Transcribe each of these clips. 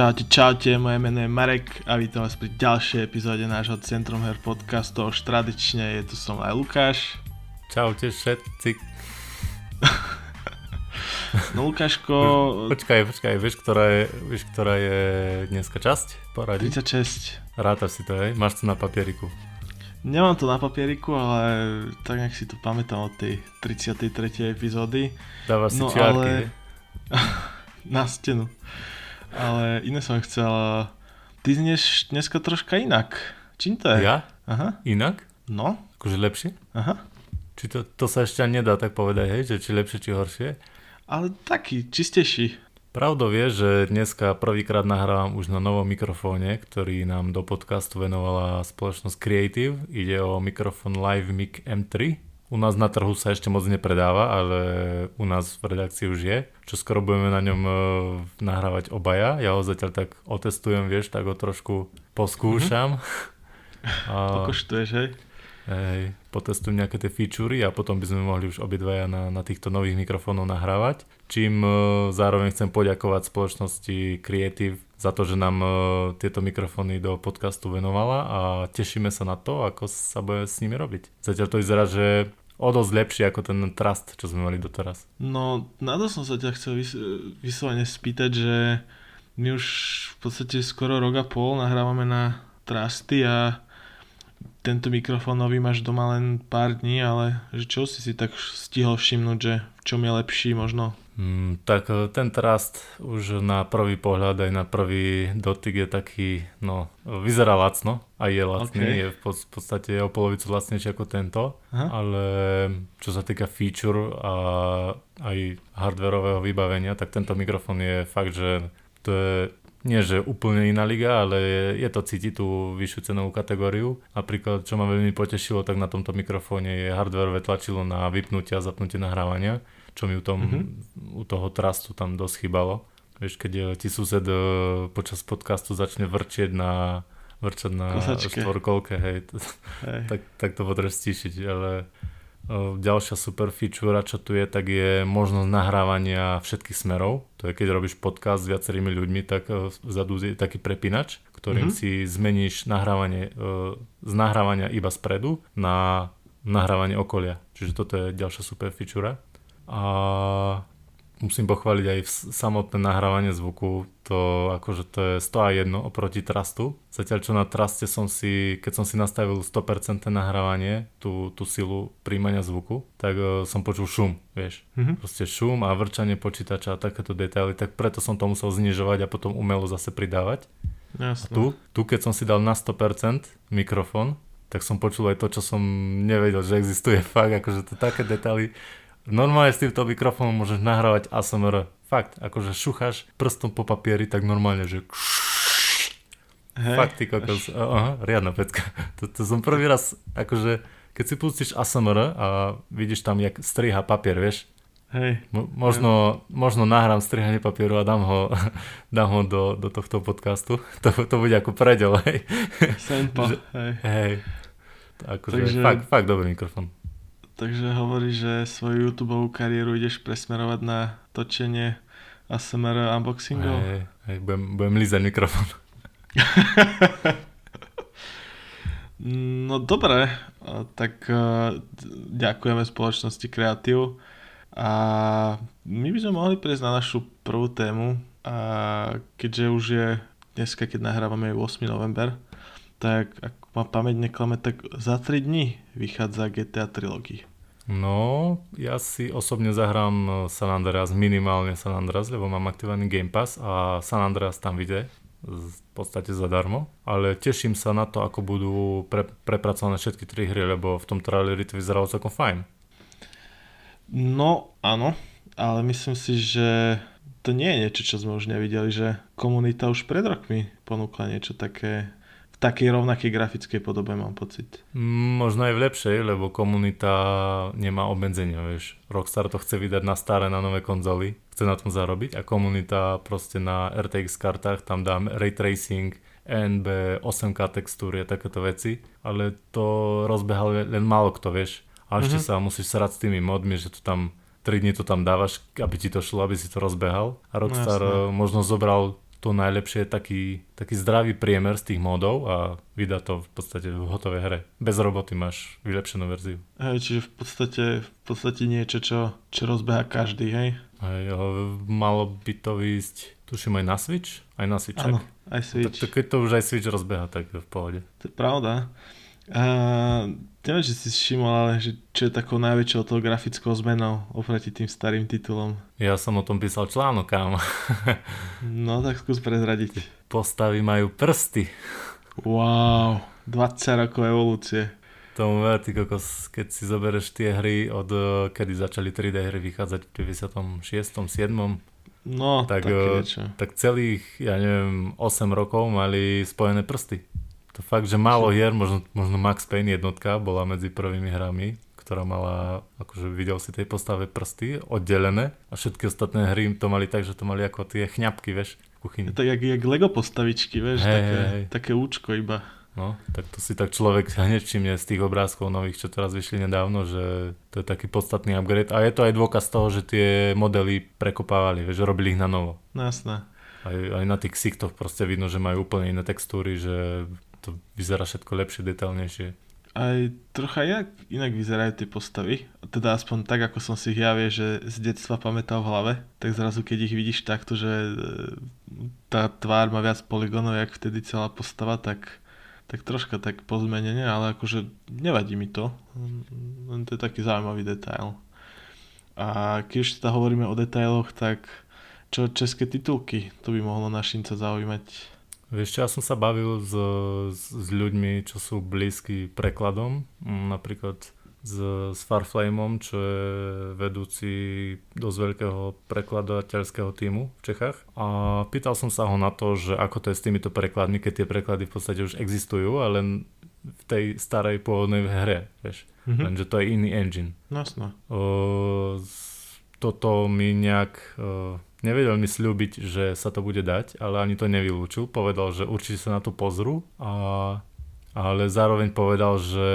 Čaute, čaute, moje meno je Marek a vítam vás pri ďalšej epizóde nášho Centrum Her podcastu. Už tradične je tu som aj Lukáš. Čaute všetci. No Lukáško... Počkaj, počkaj, vieš, ktorá je, vieš, ktorá je dneska časť? Poradí. 36. Rátaš si to, hej? Máš to na papieriku. Nemám to na papieriku, ale tak nejak si to pamätám od tej 33. epizódy. Dávaš si No, čiarky, ale- na stenu. Ale iné som chcel... Ty znieš dneska troška inak. Čím to je? Ja? Aha. Inak? No. Akože lepšie? Aha. Či to, to sa ešte nedá tak povedať, hej? Že či lepšie, či horšie? Ale taký, čistejší. Pravdou je, že dneska prvýkrát nahrávam už na novom mikrofóne, ktorý nám do podcastu venovala spoločnosť Creative. Ide o mikrofón Live Mic M3. U nás na trhu sa ešte moc nepredáva, ale u nás v redakcii už je. Čo skoro budeme na ňom e, nahrávať obaja. Ja ho zatiaľ tak otestujem, vieš, tak ho trošku poskúšam. A, Pokoštuješ, hej? hej, potestujem nejaké tie featurey a potom by sme mohli už obidvaja na, na týchto nových mikrofónoch nahrávať. Čím e, zároveň chcem poďakovať spoločnosti Creative za to, že nám e, tieto mikrofóny do podcastu venovala a tešíme sa na to, ako sa bude s nimi robiť. Zatiaľ to vyzerá, že o dosť lepšie ako ten trust, čo sme mali doteraz. No, na to som sa ťa chcel vys- vyslovene spýtať, že my už v podstate skoro rok a pol nahrávame na Trusty a tento mikrofón nový máš doma len pár dní, ale že čo si si tak stihol všimnúť, že v čom je lepší možno? Mm, tak e, ten trust už na prvý pohľad aj na prvý dotyk je taký, no, vyzerá lacno a je lacný, Ok. je v pod- v podstate o polovicu lacnejší ako tento, Aha. ale čo sa týka feature a aj hardwareového vybavenia, tak tento mikrofón je fakt, že to je nie že úplne iná liga, ale je, je to cítiť tú vyššiu cenovú kategóriu. Napríklad, čo ma veľmi potešilo, tak na tomto mikrofóne je hardwareové tlačidlo na vypnutie a zapnutie nahrávania, čo mi u, tom, Mhm. u toho trustu tam dosť chýbalo. Vieš, keď eh, ti sused eh, počas podcastu začne vrčieť na vrčať na Kosačke. štvorkolke, hej, Hej. tak, tak to potrebuješ stíšiť, ale o, ďalšia super feature, čo tu je, tak je možnosť nahrávania všetkých smerov. To je, keď robíš podcast s viacerými ľuďmi, tak vzadu je taký prepínač, ktorým Mhm. si zmeníš nahrávanie z nahrávania iba spredu na nahrávanie okolia. Čiže toto je ďalšia super feature. A musím pochváliť aj samotné nahrávanie zvuku, to akože to je 100 a 1 oproti Trustu. Zatiaľ čo na Truste som si, keď som si nastavil 100% nahrávanie, tú, tú silu príjmania zvuku, tak uh, som počul šum, vieš. Mhm. Proste šum a vrčanie počítača a takéto detaily, tak preto som to musel znižovať a potom umelo zase pridávať. A Jasné. tu, tu keď som si dal na 100% mikrofón, tak som počul aj to, čo som nevedel, že existuje fakt, akože to také detaily. Normálne s týmto mikrofónom môžeš nahrávať ASMR. Fakt, akože šucháš prstom po papieri, tak normálne, že Hej. fakt ty kokos. Aha, riadna pecka. To, to som prvý raz, akože keď si pustíš ASMR a vidíš tam, jak striha papier, vieš, Hej. Mo- možno, možno nahrám strihanie papieru a dám ho, dám ho do, do tohto podcastu. To, to bude ako predel, hej. Že- Hej. Hej. Akože Takže- fakt, fakt dobrý mikrofón. Takže hovoríš, že svoju YouTube kariéru ideš presmerovať na točenie ASMR unboxingov? Hej, hej, budem, budem lízať mikrofón. No dobre, a tak eh, ďakujeme spoločnosti Creative a my by sme mohli prejsť na našu prvú tému a keďže už je dneska, keď nahrávame je 8. november, tak ak ma pamäť neklame, tak za 3 dní vychádza GTA Trilogy. No, ja si osobne zahrám e, San Andreas, minimálne San Andreas, lebo mám aktivovaný Game Pass a San Andreas tam vyjde v podstate zadarmo, ale teším sa na to, ako budú pre, prepracované všetky tri hry, lebo v tom traileri to vyzeralo celkom fajn. No áno, ale myslím si, že to nie je niečo, čo sme už nevideli, že komunita už pred rokmi ponúkla niečo také takej rovnakej grafickej podobe, mám pocit. Mm, Možno aj v lepšej, lebo komunita nemá obmedzenia, vieš. Rockstar to chce vydať na staré, na nové konzoly, chce na tom zarobiť a komunita proste na RTX kartách tam dá ray tracing, NB, 8K textúry a takéto veci, ale to rozbehal len málo kto, vieš. A ešte Mhm. sa musíš srať s tými modmi, že to tam 3 dní to tam dávaš, aby ti to šlo, aby si to rozbehal. A Rockstar No eh, možno zobral to najlepšie je taký, taký zdravý priemer z tých modov a vydá to v podstate v hotovej hre. Bez roboty máš vylepšenú verziu. Hej, čiže v podstate, v podstate niečo, čo, čo rozbeha každý, hej? Hej, malo by to ísť, tuším aj na Switch, aj na Switch. Áno, aj Switch. Tak, tak keď to už aj Switch rozbeha, tak v pohode. To je pravda. A neviem, či si všimol, ale že, čo je takou najväčšou toho grafickou zmenou oproti tým starým titulom. Ja som o tom písal článok, kámo. no tak skús prezradiť. Postavy majú prsty. Wow, 20 rokov evolúcie. Tomu ver, ty kokos, keď si zoberieš tie hry od eh, kedy začali 3D hry vychádzať v 96. 7. No, tak, eh, tak celých, ja neviem, 8 rokov mali spojené prsty. To fakt, že málo hier, možno, možno Max Payne jednotka bola medzi prvými hrami, ktorá mala, akože videl si tej postave prsty oddelené a všetky ostatné hry to mali tak, že to mali ako tie chňapky, vieš, kuchyni. Je to jak, jak Lego postavičky, vieš, hey, také, hey. také účko iba. No, tak to si tak človek hneď všimne z tých obrázkov nových, čo teraz vyšli nedávno, že to je taký podstatný upgrade. A je to aj dôkaz toho, že tie modely prekopávali, vieš, robili ich na novo. No jasné. Aj, aj na tých ksichtoch proste vidno, že majú úplne iné textúry, že to vyzerá všetko lepšie, detailnejšie. Aj trocha jak inak vyzerajú tie postavy. Teda aspoň tak, ako som si ich ja že z detstva pamätal v hlave. Tak zrazu, keď ich vidíš takto, že e, tá tvár má viac poligónov, jak vtedy celá postava, tak, tak troška tak pozmenenie, ale akože nevadí mi to. Len to je taký zaujímavý detail. A keď už teda hovoríme o detailoch, tak čo české titulky, to by mohlo našinca zaujímať. Vieš ja som sa bavil s, s, s ľuďmi, čo sú blízky prekladom, mm, napríklad s, s Farflameom, čo je vedúci dosť veľkého prekladateľského týmu v Čechách. A pýtal som sa ho na to, že ako to je s týmito prekladmi, keď tie preklady v podstate už existujú, ale v tej starej pôvodnej hre, vieš. Mm-hmm. Lenže to je iný engine. Jasno. Uh, toto mi nejak... Uh, Nevedel mi slúbiť, že sa to bude dať, ale ani to nevylúčil. Povedal, že určite sa na to pozrú, a, ale zároveň povedal, že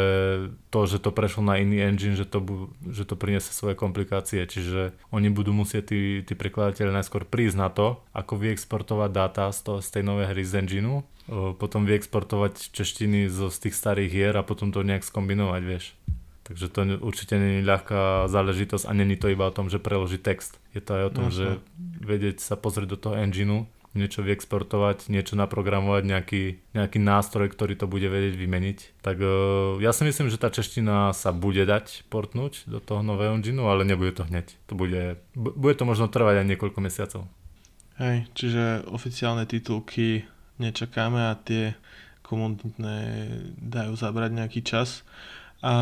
to, že to prešlo na iný engine, že to, bu, že to priniesie svoje komplikácie. Čiže oni budú musieť, tí, tí prekladateľe najskôr prísť na to, ako vyexportovať dáta z, to, z tej novej hry z engineu, potom vyexportovať češtiny zo, z tých starých hier a potom to nejak skombinovať, vieš. Takže to určite je ľahká záležitosť a není to iba o tom, že preložiť text. Je to aj o tom, no, že vedieť sa pozrieť do toho engineu, niečo vyexportovať, niečo naprogramovať, nejaký, nejaký nástroj, ktorý to bude vedieť vymeniť. Tak uh, ja si myslím, že tá čeština sa bude dať portnúť do toho nového engineu, ale nebude to hneď. To bude, bude to možno trvať aj niekoľko mesiacov. Hej, čiže oficiálne titulky nečakáme a tie komunitné dajú zabrať nejaký čas. A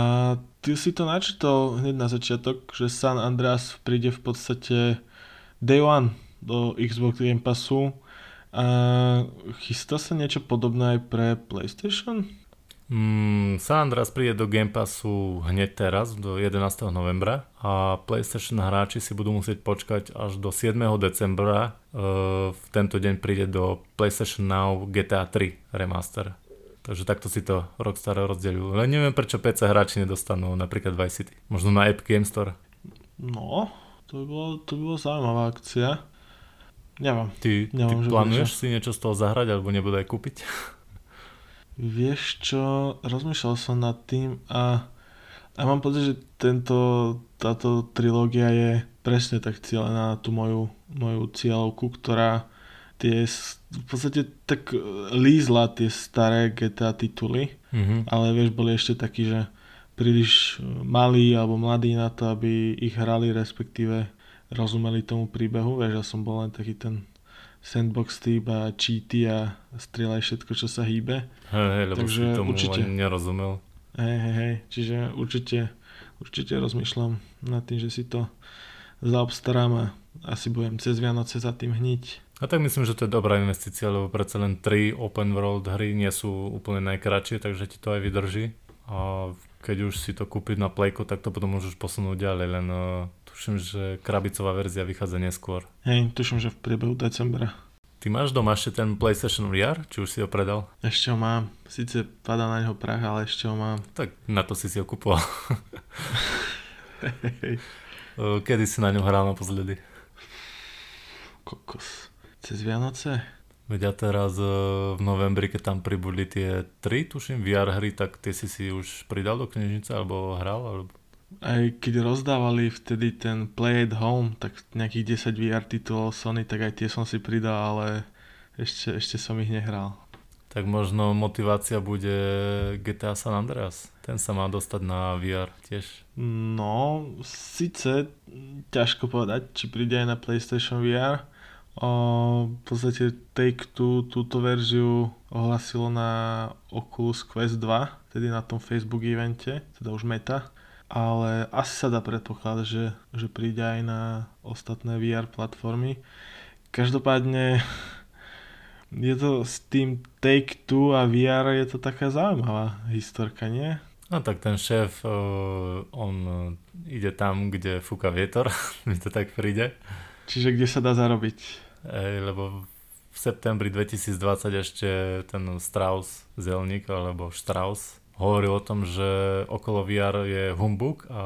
ty si to načítal hneď na začiatok, že San Andreas príde v podstate day one do Xbox Game Passu. A chystá sa niečo podobné aj pre PlayStation? Mm, San Andreas príde do Game Passu hneď teraz, do 11. novembra a PlayStation hráči si budú musieť počkať až do 7. decembra. Uh, v tento deň príde do PlayStation Now GTA 3 Remaster. Takže takto si to Rockstar rozdeľujú. Len neviem, prečo PC hráči nedostanú napríklad Vice City. Možno na Epic Game Store. No, to by, bolo, to by bola zaujímavá akcia. Neviem. Ty, neviem, ty plánuješ si niečo z toho zahrať alebo nebude aj kúpiť? Vieš čo, rozmýšľal som nad tým a, a mám pocit, že tento, táto trilógia je presne tak cieľená na tú moju, moju cieľovku, ktorá tie v podstate tak e, lízla tie staré GTA tituly, mm-hmm. ale vieš, boli ešte takí, že príliš e, malí alebo mladí na to, aby ich hrali, respektíve rozumeli tomu príbehu, vieš, ja som bol len taký ten sandbox typ a cheaty a strieľaj všetko, čo sa hýbe. Hej, hej, lebo Takže si tomu určite, nerozumel. Hej, hej, hej, čiže určite, určite rozmýšľam nad tým, že si to zaobstarám a asi budem cez Vianoce za tým hniť. A tak myslím, že to je dobrá investícia, lebo predsa len 3 open world hry nie sú úplne najkračšie, takže ti to aj vydrží. A keď už si to kúpiť na Playko, tak to potom môžeš posunúť ďalej, len uh, tuším, že krabicová verzia vychádza neskôr. Hej, tuším, že v priebehu decembra. Ty máš doma ešte ten PlayStation VR, či už si ho predal? Ešte ho mám. Sice padá na neho prach, ale ešte ho mám. Tak na to si si ho kupoval. Kedy si na ňom hral naposledy? Kokos. Cez Vianoce? Veď teraz e, v novembri, keď tam pribudli tie tri, tuším, VR hry, tak tie si si už pridal do knižnice alebo hral? Alebo... Aj keď rozdávali vtedy ten Play at Home, tak nejakých 10 VR titulov Sony, tak aj tie som si pridal, ale ešte, ešte som ich nehral. Tak možno motivácia bude GTA San Andreas. Ten sa má dostať na VR tiež. No, síce ťažko povedať, či príde aj na PlayStation VR, v podstate Take-Two túto verziu ohlasilo na Oculus Quest 2, tedy na tom Facebook evente, teda už meta. Ale asi sa dá predpokladať, že, že príde aj na ostatné VR platformy. Každopádne je to s tým Take-Two a VR je to taká zaujímavá historka, nie? No tak ten šéf, on ide tam, kde fúka vietor, mi to tak príde. Čiže kde sa dá zarobiť? Ej, lebo v septembri 2020 ešte ten Strauss, zelník alebo Strauss, hovoril o tom, že okolo VR je humbug a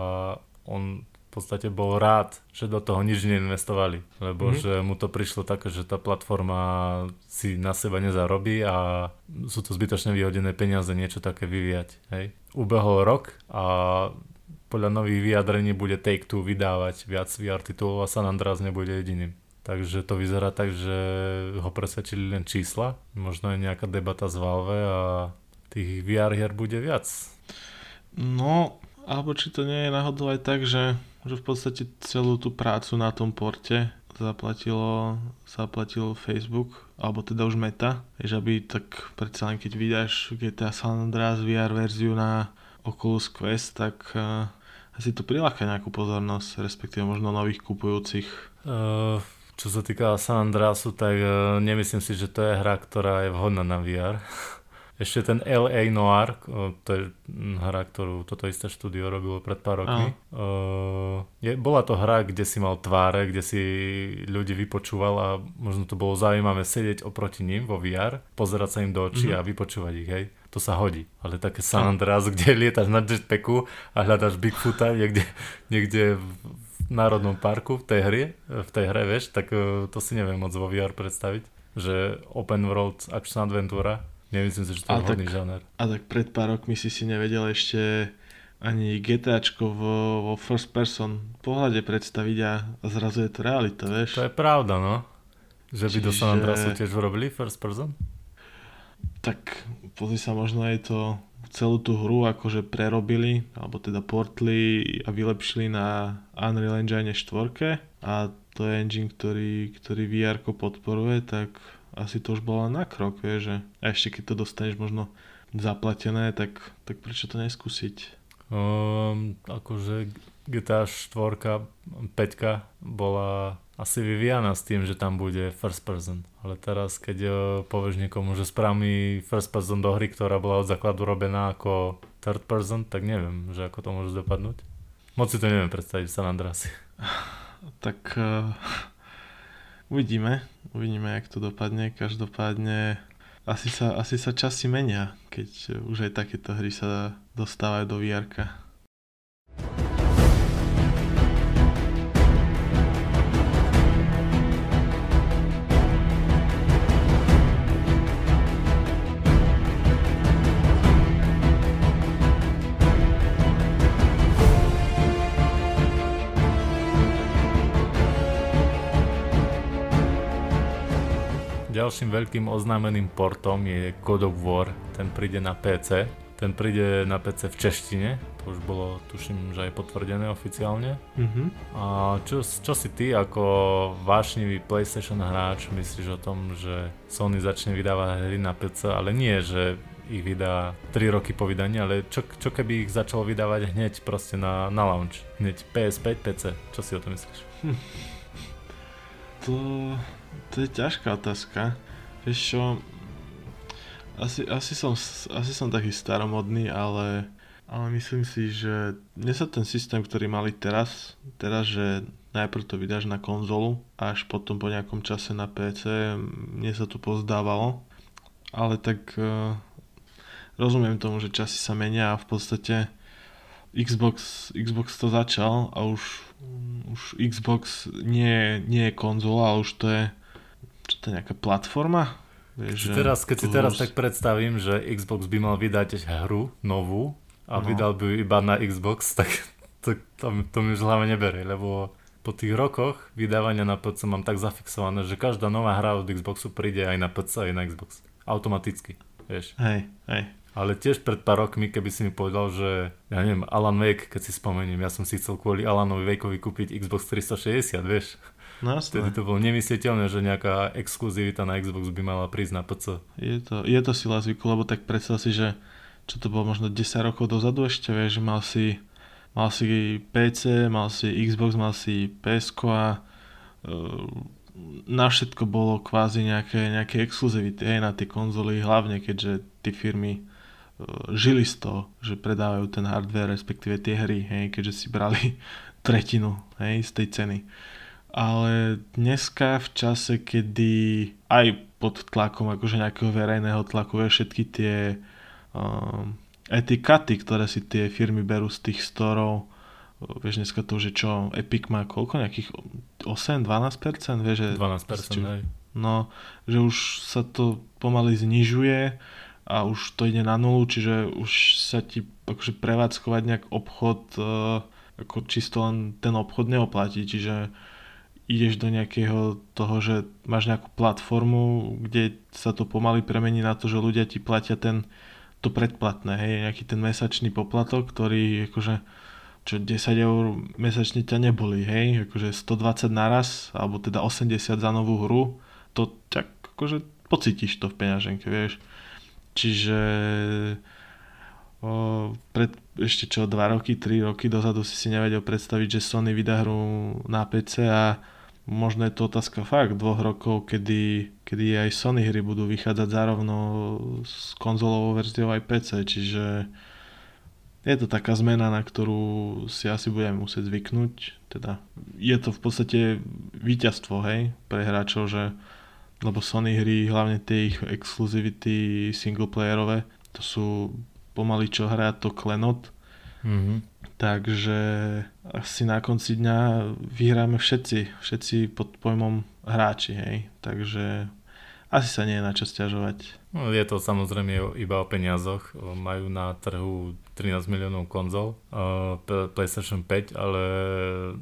on v podstate bol rád, že do toho nič neinvestovali, lebo mm-hmm. že mu to prišlo také, že tá platforma si na seba nezarobí a sú to zbytočne vyhodené peniaze niečo také vyvíjať. Hej. Ubehol rok a podľa nových vyjadrení bude Take-Two vydávať viac VR titulov a San Andreas nebude jediným. Takže to vyzerá tak, že ho presvedčili len čísla. Možno je nejaká debata z Valve a tých VR hier bude viac. No, alebo či to nie je náhodou aj tak, že, že v podstate celú tú prácu na tom porte zaplatilo, zaplatil Facebook, alebo teda už Meta, že aby tak predsa len keď vydáš GTA San Andreas VR verziu na Oculus Quest, tak uh, asi to priláka nejakú pozornosť, respektíve možno nových kupujúcich. Uh, čo sa týka San Andreasu, tak uh, nemyslím si, že to je hra, ktorá je vhodná na VR. Ešte ten LA Noir, uh, to je hra, ktorú toto isté štúdio robilo pred pár rokmi. Uh, je, bola to hra, kde si mal tváre, kde si ľudí vypočúval a možno to bolo zaujímavé sedieť oproti nim vo VR, pozerať sa im do očí mm-hmm. a vypočúvať ich, hej to sa hodí. Ale také San Andreas, kde lietaš na jetpacku a hľadaš Bigfoota niekde, niekde v Národnom parku v tej hre, v tej hre, vieš, tak e, to si neviem moc vo VR predstaviť, že open world action adventúra, nemyslím si, že to je vhodný žáner. A tak pred pár rokmi si si nevedel ešte ani GTAčko vo, vo first person pohľade predstaviť a, zrazu je to realita, vieš. To je pravda, no. Že by Čiže... do San Andreasu tiež robili first person? Tak pozri sa, možno je to celú tú hru akože prerobili, alebo teda portli a vylepšili na Unreal Engine 4 a to je engine, ktorý, ktorý VR podporuje, tak asi to už bola na krok, vieš, že a ešte keď to dostaneš možno zaplatené, tak, tak prečo to neskúsiť? Um, akože GTA 4, 5 bola asi vyvíjana s tým, že tam bude first person. Ale teraz, keď uh, povieš niekomu, že sprav mi first person do hry, ktorá bola od základu robená ako third person, tak neviem, že ako to môže dopadnúť. Moc si to neviem predstaviť San Andreas. Tak uh, uvidíme, uvidíme, jak to dopadne. Každopádne asi sa, asi sa časy menia, keď už aj takéto hry sa dostávajú do vr Ďalším veľkým oznámeným portom je God of War, ten príde na PC. Ten príde na PC v češtine, to už bolo, tuším, že aj potvrdené oficiálne. Mm-hmm. A čo, čo si ty ako vášnivý PlayStation hráč myslíš o tom, že Sony začne vydávať hry na PC, ale nie, že ich vydá 3 roky po vydaní, ale čo, čo keby ich začal vydávať hneď proste na, na launch, hneď PS5, PC, čo si o tom myslíš? Hm. To to je ťažká otázka. Vieš čo, asi, asi, som, asi som taký staromodný, ale, ale myslím si, že mne sa ten systém, ktorý mali teraz, teraz, že najprv to vydáš na konzolu, až potom po nejakom čase na PC, mne sa to pozdávalo. Ale tak uh, rozumiem tomu, že časy sa menia a v podstate Xbox, Xbox to začal a už, už Xbox nie, nie je konzola, ale už to je čo to je nejaká platforma, Vieš, si teraz, keď si teraz tak predstavím, že Xbox by mal vydať hru novú a no. vydal by iba na Xbox, tak to, to, to mi už hlave neberie, lebo po tých rokoch vydávania na PC mám tak zafixované, že každá nová hra od Xboxu príde aj na PC, aj na Xbox. Automaticky, vieš. Hej, hej. Ale tiež pred pár rokmi, keby si mi povedal, že ja neviem, Alan Wake, keď si spomeniem, ja som si chcel kvôli Alanovi Wakeovi kúpiť Xbox 360, vieš. No jasné. Vtedy to bolo nemysliteľné, že nejaká exkluzivita na Xbox by mala prísť na PC. Je to, je to sila zvyku, lebo tak predstav si, že čo to bolo možno 10 rokov dozadu ešte, vieš, že mal si, mal si PC, mal si Xbox, mal si PS a uh, na všetko bolo kvázi nejaké, nejaké exkluzivity aj na tie konzoly, hlavne keďže tie firmy žili z toho, že predávajú ten hardware, respektíve tie hry, hej, keďže si brali tretinu hej, z tej ceny. Ale dneska v čase, kedy aj pod tlakom akože nejakého verejného tlaku je všetky tie um, etikaty, ktoré si tie firmy berú z tých storov, vieš dneska to, že čo, Epic má koľko, nejakých 8-12%, vieš, že... 12%, hej. No, že už sa to pomaly znižuje a už to ide na nulu, čiže už sa ti akože prevádzkovať nejak obchod, uh, ako čisto len ten obchod neoplatí, čiže ideš do nejakého toho, že máš nejakú platformu, kde sa to pomaly premení na to, že ľudia ti platia ten, to predplatné, hej, nejaký ten mesačný poplatok, ktorý akože čo 10 eur mesačne ťa neboli, hej, akože 120 naraz, alebo teda 80 za novú hru, to tak akože pocítiš to v peňaženke, vieš. Čiže o, pred ešte čo 2 roky, 3 roky dozadu si si nevedel predstaviť, že Sony vydá hru na PC a možno je to otázka fakt dvoch rokov, kedy, kedy aj Sony hry budú vychádzať zárovno s konzolovou verziou aj PC, čiže je to taká zmena, na ktorú si asi budeme musieť zvyknúť. Teda je to v podstate víťazstvo, hej, pre hráčov, že lebo Sony hry, hlavne tie ich exkluzivity singleplayerové, to sú pomaly čo hrá to klenot. Mm-hmm Takže asi na konci dňa vyhráme všetci, všetci pod pojmom hráči, hej. Takže asi sa nie je na čo stiažovať. No, je to samozrejme iba o peniazoch. Majú na trhu 13 miliónov konzol, uh, PlayStation 5, ale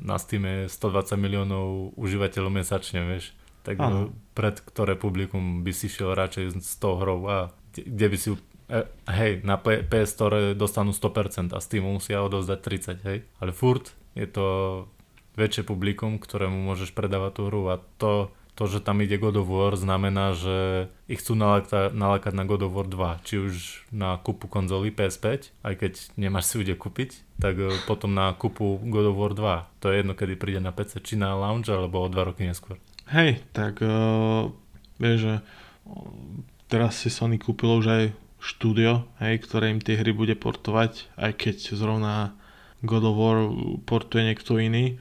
na Steam je 120 miliónov užívateľov mesačne, vieš. Tak ano. pred ktoré publikum by si šiel radšej s tou hrou a kde by si ju E, hej, na PS Store dostanú 100% a Steam musia odovzdať 30, hej. Ale furt je to väčšie publikum, ktorému môžeš predávať tú hru a to, to, že tam ide God of War, znamená, že ich chcú nalakať, nalakať na God of War 2, či už na kupu konzoly PS5, aj keď nemáš si kde kúpiť, tak e, potom na kupu God of War 2. To je jedno, kedy príde na PC, či na launch, alebo o 2 roky neskôr. Hej, tak uh, vieš, že teraz si Sony kúpilo už aj štúdio, hej, ktoré im tie hry bude portovať, aj keď zrovna God of War portuje niekto iný.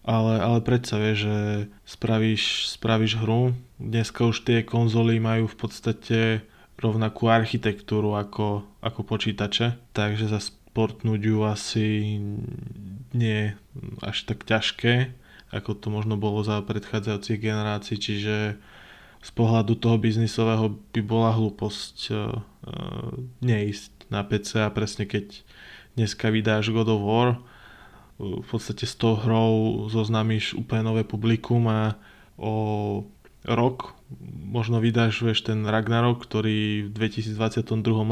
Ale, ale predsa vie, že spravíš, spravíš hru. Dneska už tie konzoly majú v podstate rovnakú architektúru ako, ako počítače, takže za sportnúť ju asi nie až tak ťažké, ako to možno bolo za predchádzajúcich generácií, čiže z pohľadu toho biznisového by bola hlúposť uh, neísť na PC a presne keď dneska vydáš God of War, v podstate s tou hrou zoznámiš úplne nové publikum a o rok možno vydáš vieš, ten Ragnarok, ktorý v 2022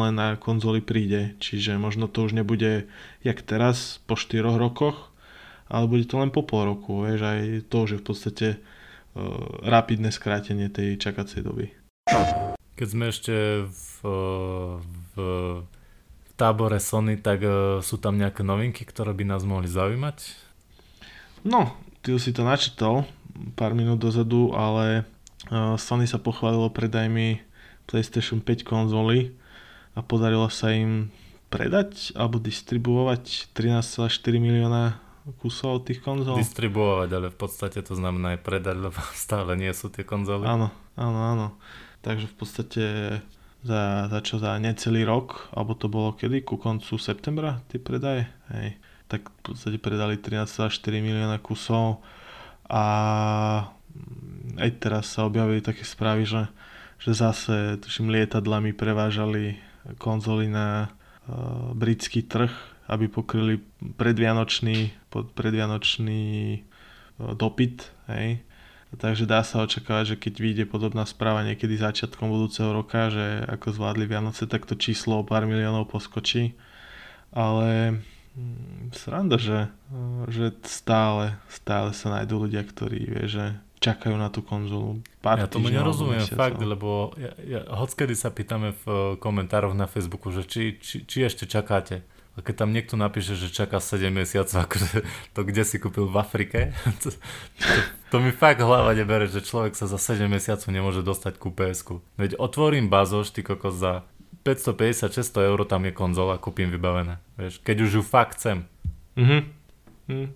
len na konzoli príde. Čiže možno to už nebude jak teraz po 4 rokoch, ale bude to len po pol roku. Vieš, aj to, že v podstate Eh, rapidné skrátenie tej čakacej doby. Keď sme ešte v, v, v tábore Sony, tak uh, sú tam nejaké novinky, ktoré by nás mohli zaujímať? No, ty si to načítal pár minút dozadu, ale uh, Sony sa pochválilo predajmi PlayStation 5 konzoly a podarilo sa im predať alebo distribuovať 13,4 milióna kusov tých konzol. Distribuovať, ale v podstate to znamená aj predať, lebo stále nie sú tie konzoly. Áno, áno, áno. Takže v podstate za, za čo za necelý rok, alebo to bolo kedy, ku koncu septembra tie predaje, hej, tak v podstate predali 13,4 milióna kusov a aj teraz sa objavili také správy, že že zase, tuším, lietadlami prevážali konzoly na uh, britský trh, aby pokryli predvianočný, predvianočný uh, dopyt, hej. Takže dá sa očakávať, že keď vyjde podobná správa niekedy začiatkom budúceho roka, že ako zvládli Vianoce, tak to číslo o pár miliónov poskočí. Ale mm, sranda, že, že stále, stále sa nájdú ľudia, ktorí vie, že čakajú na tú konzolu. Pár ja tomu nerozumiem fakt, lebo ja, ja, hockedy sa pýtame v eh, komentároch na Facebooku, že či, či, či ešte čakáte. A keď tam niekto napíše, že čaká 7 mesiacov, akože to kde si kúpil v Afrike, to, to, to mi fakt hlava nebere, že človek sa za 7 mesiacov nemôže dostať ku ps Veď otvorím bazoš, ty kokos za 550-600 eur tam je konzola, kúpim vybavené. Vieš, keď už ju fakt chcem. Mhm. Mm.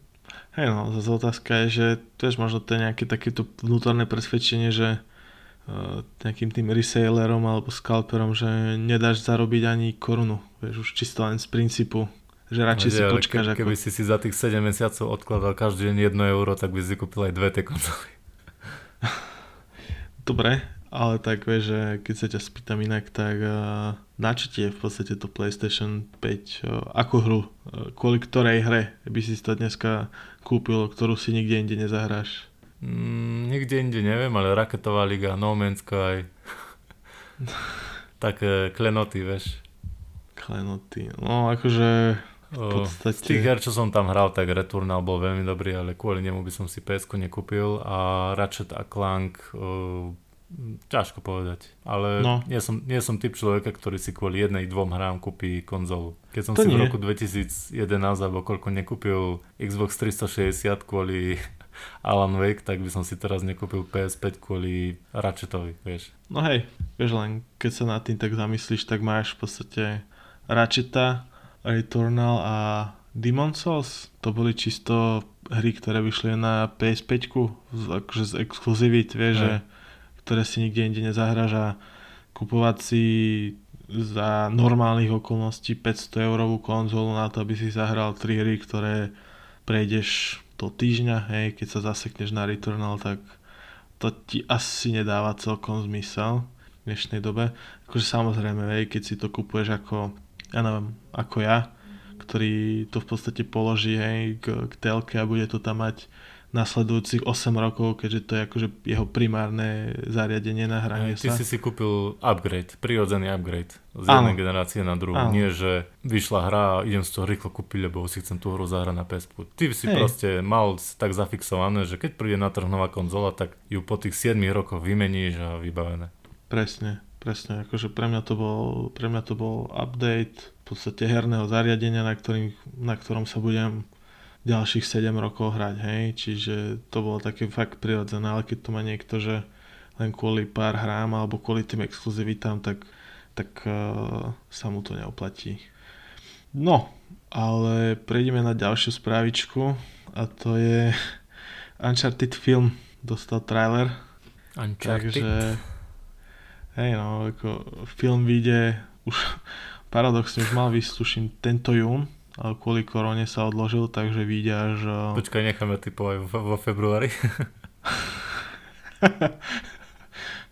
Hej no, zase otázka je, že tiež možno to nejaké takéto vnútorné presvedčenie, že uh, nejakým tým resellerom alebo scalperom, že nedáš zarobiť ani korunu. Vieš, už čisto len z princípu, že radšej no, si počkáš. Ke, keby ako... si si za tých 7 mesiacov odkladal každý deň 1 euro, tak by si kúpil aj dve tie konzoly. Dobre, ale tak vieš, že keď sa ťa spýtam inak, tak uh, na čo ti je v podstate to PlayStation 5? Uh, akú hru? Uh, kvôli ktorej hre by si to dneska kúpil, ktorú si nikde inde nezahráš? Mm, nikde inde neviem, ale Raketová liga, No Man's Sky. Také klenoty, vieš klenoty. No akože v podstate... Z tých her, čo som tam hral, tak Returnal bol veľmi dobrý, ale kvôli nemu by som si ps nekúpil a Ratchet a Clank uh, ťažko povedať. Ale no. nie, som, nie som typ človeka, ktorý si kvôli jednej, dvom hrám kúpi konzolu. Keď som to si nie. v roku 2011 alebo koľko nekúpil Xbox 360 kvôli Alan Wake, tak by som si teraz nekúpil PS5 kvôli Ratchetovi, vieš. No hej, vieš len, keď sa nad tým tak zamyslíš, tak máš v podstate Ratcheta, Returnal a Demon Souls. To boli čisto hry, ktoré vyšli na PS5, akože z exkluzivit, vieš, že, ktoré si nikde inde nezahraš a kupovať si za normálnych okolností 500 eurovú konzolu na to, aby si zahral 3 hry, ktoré prejdeš do týždňa, hej, keď sa zasekneš na Returnal, tak to ti asi nedáva celkom zmysel v dnešnej dobe. Akože samozrejme, hej, keď si to kupuješ ako ja neviem, ako ja, ktorý to v podstate položí hej, k, k telke a bude to tam mať nasledujúcich 8 rokov, keďže to je akože jeho primárne zariadenie na hranie Ty sa. si si kúpil upgrade, prirodzený upgrade z jednej generácie na druhú. Áno. Nie, že vyšla hra a idem z toho rýchlo kúpiť, lebo si chcem tú hru zahrať na PS. Ty si Hej. proste mal tak zafixované, že keď príde na trh nová konzola, tak ju po tých 7 rokoch vymeníš a vybavené. Presne. Presne, akože pre mňa to bol, pre mňa to bol update v podstate herného zariadenia, na, ktorým, na ktorom sa budem ďalších 7 rokov hrať, hej, čiže to bolo také fakt prirodzené, ale keď to má niekto, že len kvôli pár hrám alebo kvôli tým exkluzivitám, tak, tak uh, sa mu to neoplatí. No, ale prejdeme na ďalšiu správičku a to je Uncharted film dostal trailer. Uncharted. Takže Hej no, ako film vyjde už paradoxne už mal vysť, tuším, tento jún, ale kvôli korone sa odložil, takže vyjde až... Počkaj, necháme typovať vo, vo februári.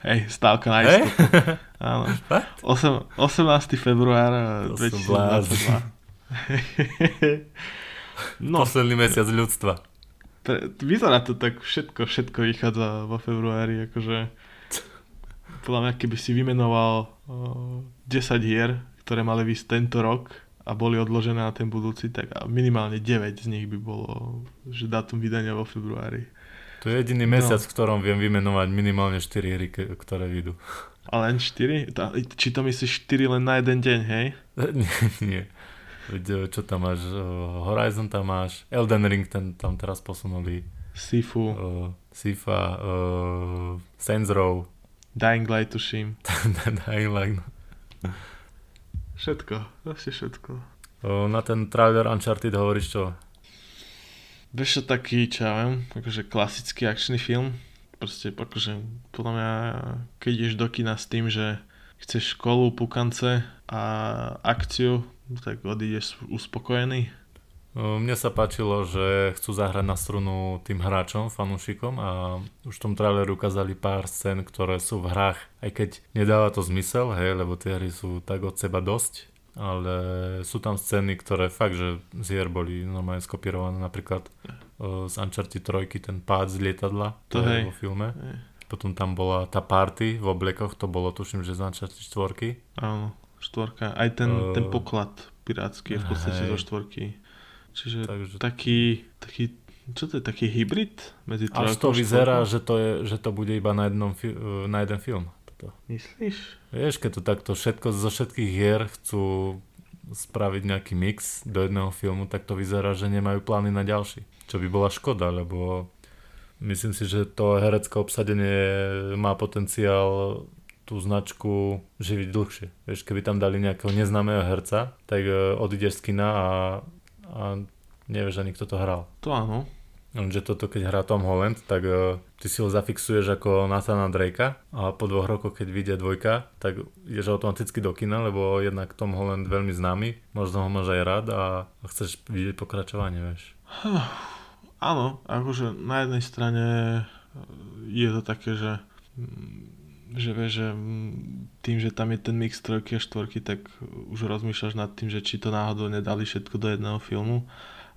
Hej, stávka na istotu. Áno. 8, 18. február 2022. no. Posledný mesiac ľudstva. Vyzerá to tak, všetko, všetko vychádza vo februári, akože podľa mňa, keby si vymenoval uh, 10 hier, ktoré mali vysť tento rok a boli odložené na ten budúci, tak minimálne 9 z nich by bolo, že dátum vydania vo februári. To je jediný mesiac, no. v ktorom viem vymenovať minimálne 4 hry, ktoré vyjdú. A len 4? Či to myslíš 4 len na jeden deň, hej? nie, nie. Veď, čo tam máš? Horizon tam máš, Elden Ring ten tam teraz posunuli. Sifu. Uh, Sifa, uh, Saints Row. Dying Light tuším. Dying Light. No. Všetko, vlastne všetko. O, na ten trailer Uncharted hovoríš čo? Vieš čo taký, čo ja viem, akože klasický akčný film. Proste akože podľa mňa, keď ideš do kina s tým, že chceš školu, pukance a akciu, tak odídeš uspokojený. Mne sa páčilo, že chcú zahrať na strunu tým hráčom, fanúšikom a už v tom traileru ukázali pár scén, ktoré sú v hrách, aj keď nedáva to zmysel, hej, lebo tie hry sú tak od seba dosť, ale sú tam scény, ktoré fakt, že z hier boli normálne skopírované, napríklad z Uncharted 3, ten pád z lietadla, to, to je vo filme. Hej. Potom tam bola tá party v oblekoch, to bolo tuším, že z Uncharted 4. Áno, štvorka. Aj ten, uh, ten poklad pirátsky je v podstate hej. zo štvorky. Čiže Takže... taký, taký, čo to je, taký hybrid medzi Až to vyzerá, že to, je, že to bude iba na, jednom, na jeden film. Toto. Myslíš? Vieš, keď to takto všetko zo všetkých hier chcú spraviť nejaký mix do jedného filmu, tak to vyzerá, že nemajú plány na ďalší. Čo by bola škoda, lebo myslím si, že to herecké obsadenie má potenciál tú značku živiť dlhšie. Vieš, keby tam dali nejakého neznámeho herca, tak e, odídeš z kina a a nevieš ani kto to hral. To áno. Lenže toto keď hrá Tom Holland, tak uh, ty si ho zafixuješ ako Nathana Drakea a po dvoch rokoch, keď vyjde dvojka, tak ideš automaticky do kina, lebo jednak Tom Holland veľmi známy, možno ho máš aj rád a, chceš vidieť pokračovanie, vieš. Áno, akože na jednej strane je to také, že že vieš, že tým, že tam je ten mix trojky a štvorky, tak už rozmýšľaš nad tým, že či to náhodou nedali všetko do jedného filmu.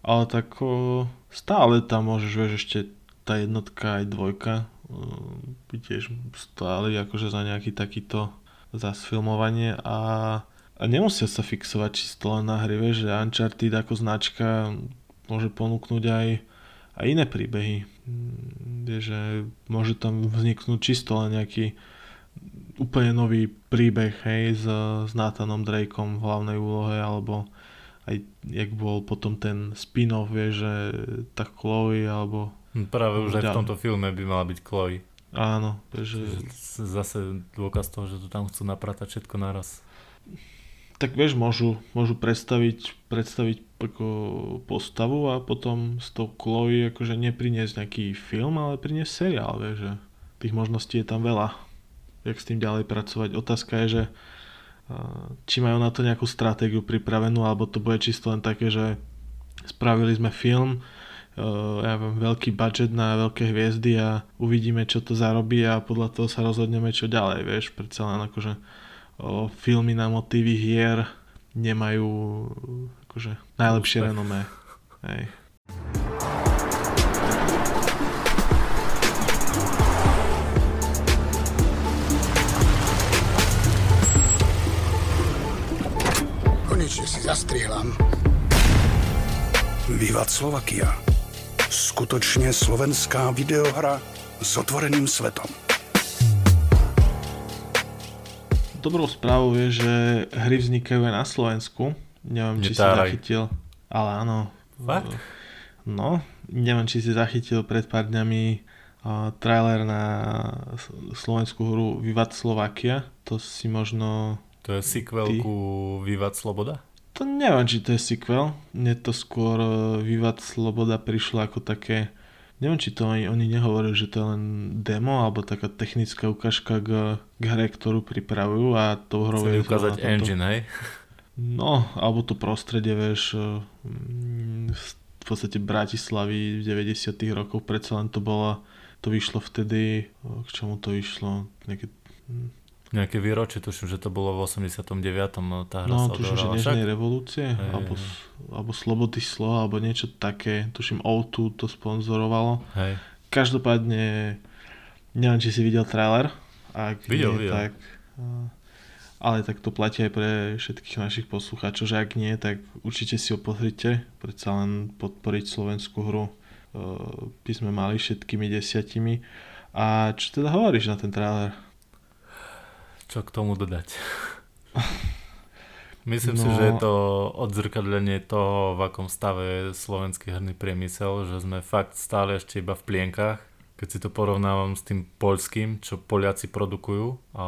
Ale tak o, stále tam môžeš, vieš, ešte tá jednotka aj dvojka by tiež stáli akože za nejaký takýto zasfilmovanie a, a nemusia sa fixovať čisto len na hry, vieš, že Uncharted ako značka môže ponúknuť aj, aj iné príbehy. Mm, vieš, že môže tam vzniknúť čisto len nejaký úplne nový príbeh, hej, s, s Nathanom Drakeom v hlavnej úlohe, alebo aj jak bol potom ten spin-off, vie, že tá Chloe, alebo... Hm, práve už aj v tomto filme by mala byť Chloe. Áno, že... Zase dôkaz toho, že tu tam chcú napratať všetko naraz. Tak vieš, môžu, môžu predstaviť, predstaviť ako postavu a potom s tou Chloe akože nepriniesť nejaký film, ale priniesť seriál, vieš, že tých možností je tam veľa jak s tým ďalej pracovať. Otázka je, že či majú na to nejakú stratégiu pripravenú, alebo to bude čisto len také, že spravili sme film, ja viem, veľký budget na veľké hviezdy a uvidíme, čo to zarobí a podľa toho sa rozhodneme, čo ďalej, vieš, predsa len akože o, filmy na motívy hier nemajú akože najlepšie renomé. Hej. Zastrieľam. Vývad Slovakia. Skutočne slovenská videohra s otvoreným svetom. Dobrou správou je, že hry vznikajú aj na Slovensku. Neviem, či si zachytil. Ale áno. Fakt? No, neviem, či si zachytil pred pár dňami uh, trailer na slovenskú hru Vivat Slovakia. To si možno to je sequel Ty? ku Vivat Sloboda? To neviem, či to je sequel. Mne to skôr e, Vivat Sloboda prišlo ako také... Neviem, či to oni, oni nehovorili, že to je len demo, alebo taká technická ukážka k, k hre, ktorú pripravujú a to hrou je... ukázať engine, hej? No, alebo to prostredie, vieš, e, v podstate Bratislavy v 90 rokoch, predsa len to bolo, to vyšlo vtedy, e, k čomu to vyšlo, nejaké nejaké výročie, tuším, že to bolo v 89. No, tá hra no, sa tuším, že Nežnej revolúcie, hej, alebo, alebo Slobody slova, alebo niečo také, tuším O2 to sponzorovalo. Hej. Každopádne, neviem, či si videl trailer, ak videl, nie, videl. tak... Ale tak to platí aj pre všetkých našich poslucháčov, že ak nie, tak určite si ho pozrite, predsa len podporiť slovenskú hru by sme mali všetkými desiatimi. A čo teda hovoríš na ten trailer? Čo k tomu dodať. Myslím no. si, že je to odzrkadlenie toho, v akom stave je slovenský herný priemysel, že sme fakt stále ešte iba v plienkach keď si to porovnávam s tým poľským, čo Poliaci produkujú, a,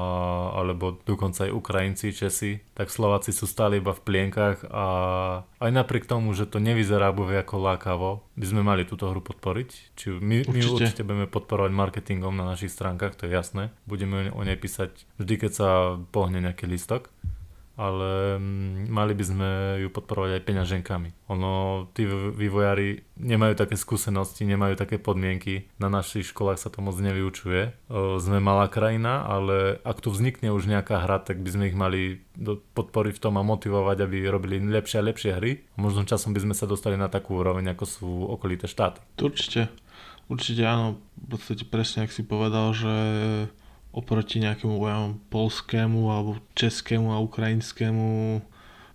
alebo dokonca aj Ukrajinci, Česi, tak Slováci sú stále iba v plienkach a aj napriek tomu, že to nevyzerá bude ako lákavo, by sme mali túto hru podporiť. Či my určite. my určite budeme podporovať marketingom na našich stránkach, to je jasné. Budeme o nej písať vždy, keď sa pohne nejaký listok. Ale mm, mali by sme ju podporovať aj peňaženkami. Ono, tí vývojári nemajú také skúsenosti, nemajú také podmienky, na našich školách sa to moc nevyučuje. Sme malá krajina, ale ak tu vznikne už nejaká hra, tak by sme ich mali podporiť v tom a motivovať, aby robili lepšie a lepšie hry. Možno časom by sme sa dostali na takú úroveň, ako sú okolité štáty. Určite. Určite áno. V podstate presne, ak si povedal, že oproti nejakému ja polskému alebo českému a ukrajinskému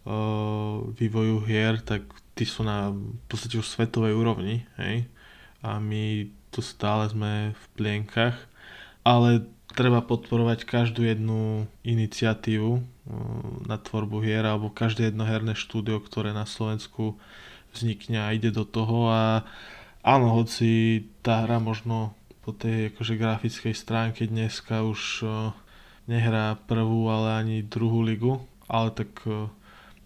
uh, vývoju hier, tak tí sú na v podstate už svetovej úrovni, hej? A my tu stále sme v plienkach, ale treba podporovať každú jednu iniciatívu uh, na tvorbu hier alebo každé jedno herné štúdio, ktoré na Slovensku vznikne a ide do toho a áno, hoci tá hra možno po tej akože grafickej stránke dneska už uh, nehrá prvú, ale ani druhú ligu, ale tak uh,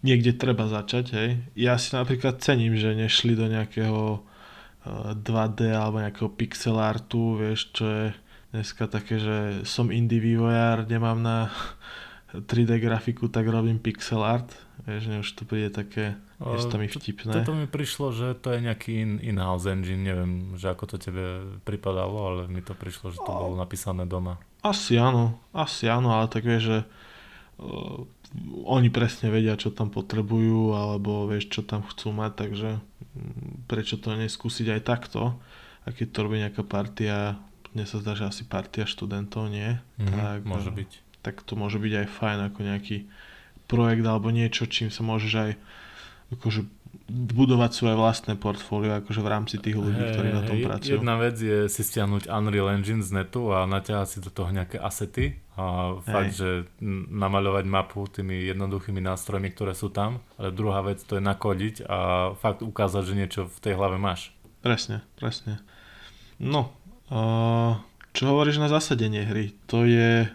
niekde treba začať, hej. Ja si napríklad cením, že nešli do nejakého uh, 2D alebo nejakého pixel artu, vieš, čo je dneska také, že som indie vývojár, nemám na 3D grafiku, tak robím pixel art. Vieš, už to príde také, je to mi vtipné. Toto mi prišlo, že to je nejaký in, in-house engine, neviem, že ako to tebe pripadalo, ale mi to prišlo, že to bolo napísané doma. Asi áno, asi áno, ale tak vieš, že uh, oni presne vedia, čo tam potrebujú, alebo vieš, čo tam chcú mať, takže um, prečo to neskúsiť aj takto, a keď to robí nejaká partia, mne sa zdá, že asi partia študentov, nie? Mm, tak, môže byť. Tak to môže byť aj fajn ako nejaký projekt alebo niečo, čím sa môžeš aj akože budovať svoje vlastné portfólio akože v rámci tých ľudí, hey, ktorí na tom pracujú. Jedna vec je si stiahnuť Unreal Engine z netu a naťahať si do toho nejaké asety a fakt, hey. že namaľovať mapu tými jednoduchými nástrojmi, ktoré sú tam, ale druhá vec to je nakodiť a fakt ukázať, že niečo v tej hlave máš. Presne, presne. No, uh, čo hovoríš na zasadenie hry? To je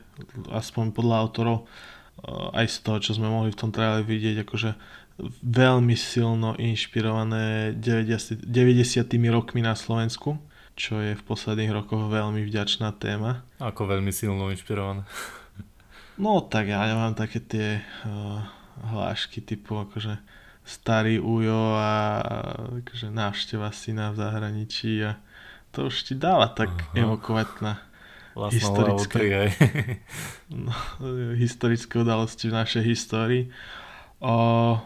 aspoň podľa autorov aj z toho, čo sme mohli v tom traileri vidieť, akože veľmi silno inšpirované 90, 90. rokmi na Slovensku, čo je v posledných rokoch veľmi vďačná téma. Ako veľmi silno inšpirované? No tak ja nemám také tie uh, hlášky typu akože starý ujo a akože návšteva syna v zahraničí a to už ti dáva tak Aha. evokovať historické, no, historické udalosti v našej histórii. O,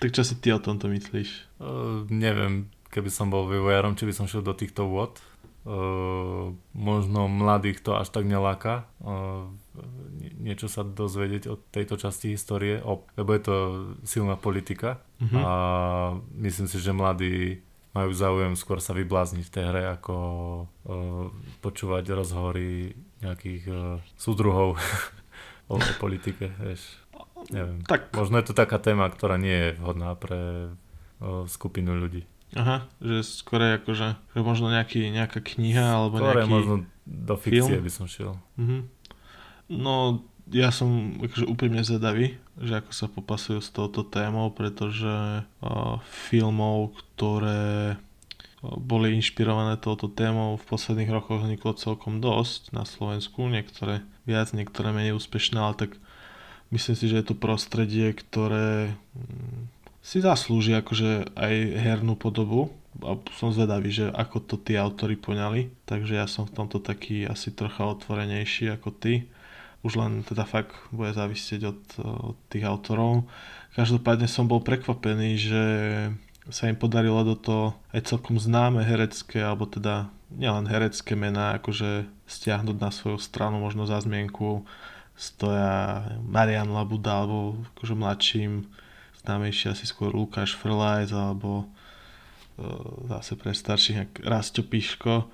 tak čo si ty o tomto myslíš? Uh, neviem, keby som bol vývojárom, či by som šiel do týchto vod. Uh, možno mladých to až tak neláka uh, niečo sa dozvedieť o tejto časti histórie, lebo je to silná politika uh-huh. a myslím si, že mladí majú záujem skôr sa vyblázniť v tej hre, ako uh, počúvať rozhovory nejakých uh, súdruhov o, o politike, vieš. Neviem. Tak. Možno je to taká téma, ktorá nie je vhodná pre uh, skupinu ľudí. Aha, že skôr akože, že možno nejaký, nejaká kniha alebo skôr nejaký možno do fikcie film? by som šiel. Uh-huh. No, ja som akože úprimne zvedavý, že ako sa popasujú s touto témou, pretože filmov, ktoré boli inšpirované touto témou v posledných rokoch vzniklo celkom dosť na Slovensku, niektoré viac, niektoré menej úspešné, ale tak myslím si, že je to prostredie, ktoré mm, si zaslúži akože aj hernú podobu. A som zvedavý, že ako to tí autory poňali, takže ja som v tomto taký asi trocha otvorenejší ako ty už len teda fakt bude závisieť od, od tých autorov. Každopádne som bol prekvapený, že sa im podarilo do toho aj celkom známe herecké, alebo teda nielen herecké mená, akože stiahnuť na svoju stranu možno za zmienku stoja Marian Labuda, alebo akože mladším, známejší asi skôr Lukáš Frlajs, alebo e, zase pre starších Rasto Piško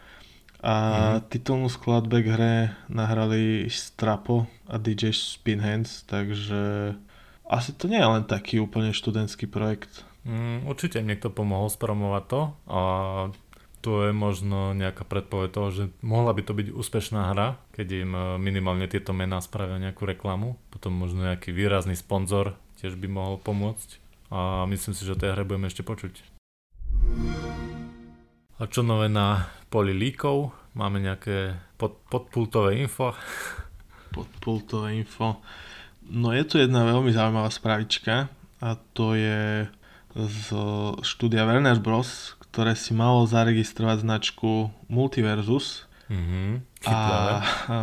a mm. titulnú skladbe k hre nahrali Strapo a DJ Spinhands, takže asi to nie je len taký úplne študentský projekt. Mm, určite niekto pomohol spromovať to a to je možno nejaká predpoveď toho, že mohla by to byť úspešná hra, keď im e, minimálne tieto mená spravia nejakú reklamu. Potom možno nejaký výrazný sponzor tiež by mohol pomôcť. A myslím si, že tej hre budeme ešte počuť. A čo nové na poli líkov? Máme nejaké pod, podpultové info? Podpultové info. No je tu jedna veľmi zaujímavá spravička a to je z štúdia Werner Bros, ktoré si malo zaregistrovať značku Multiversus. Mm-hmm. A, a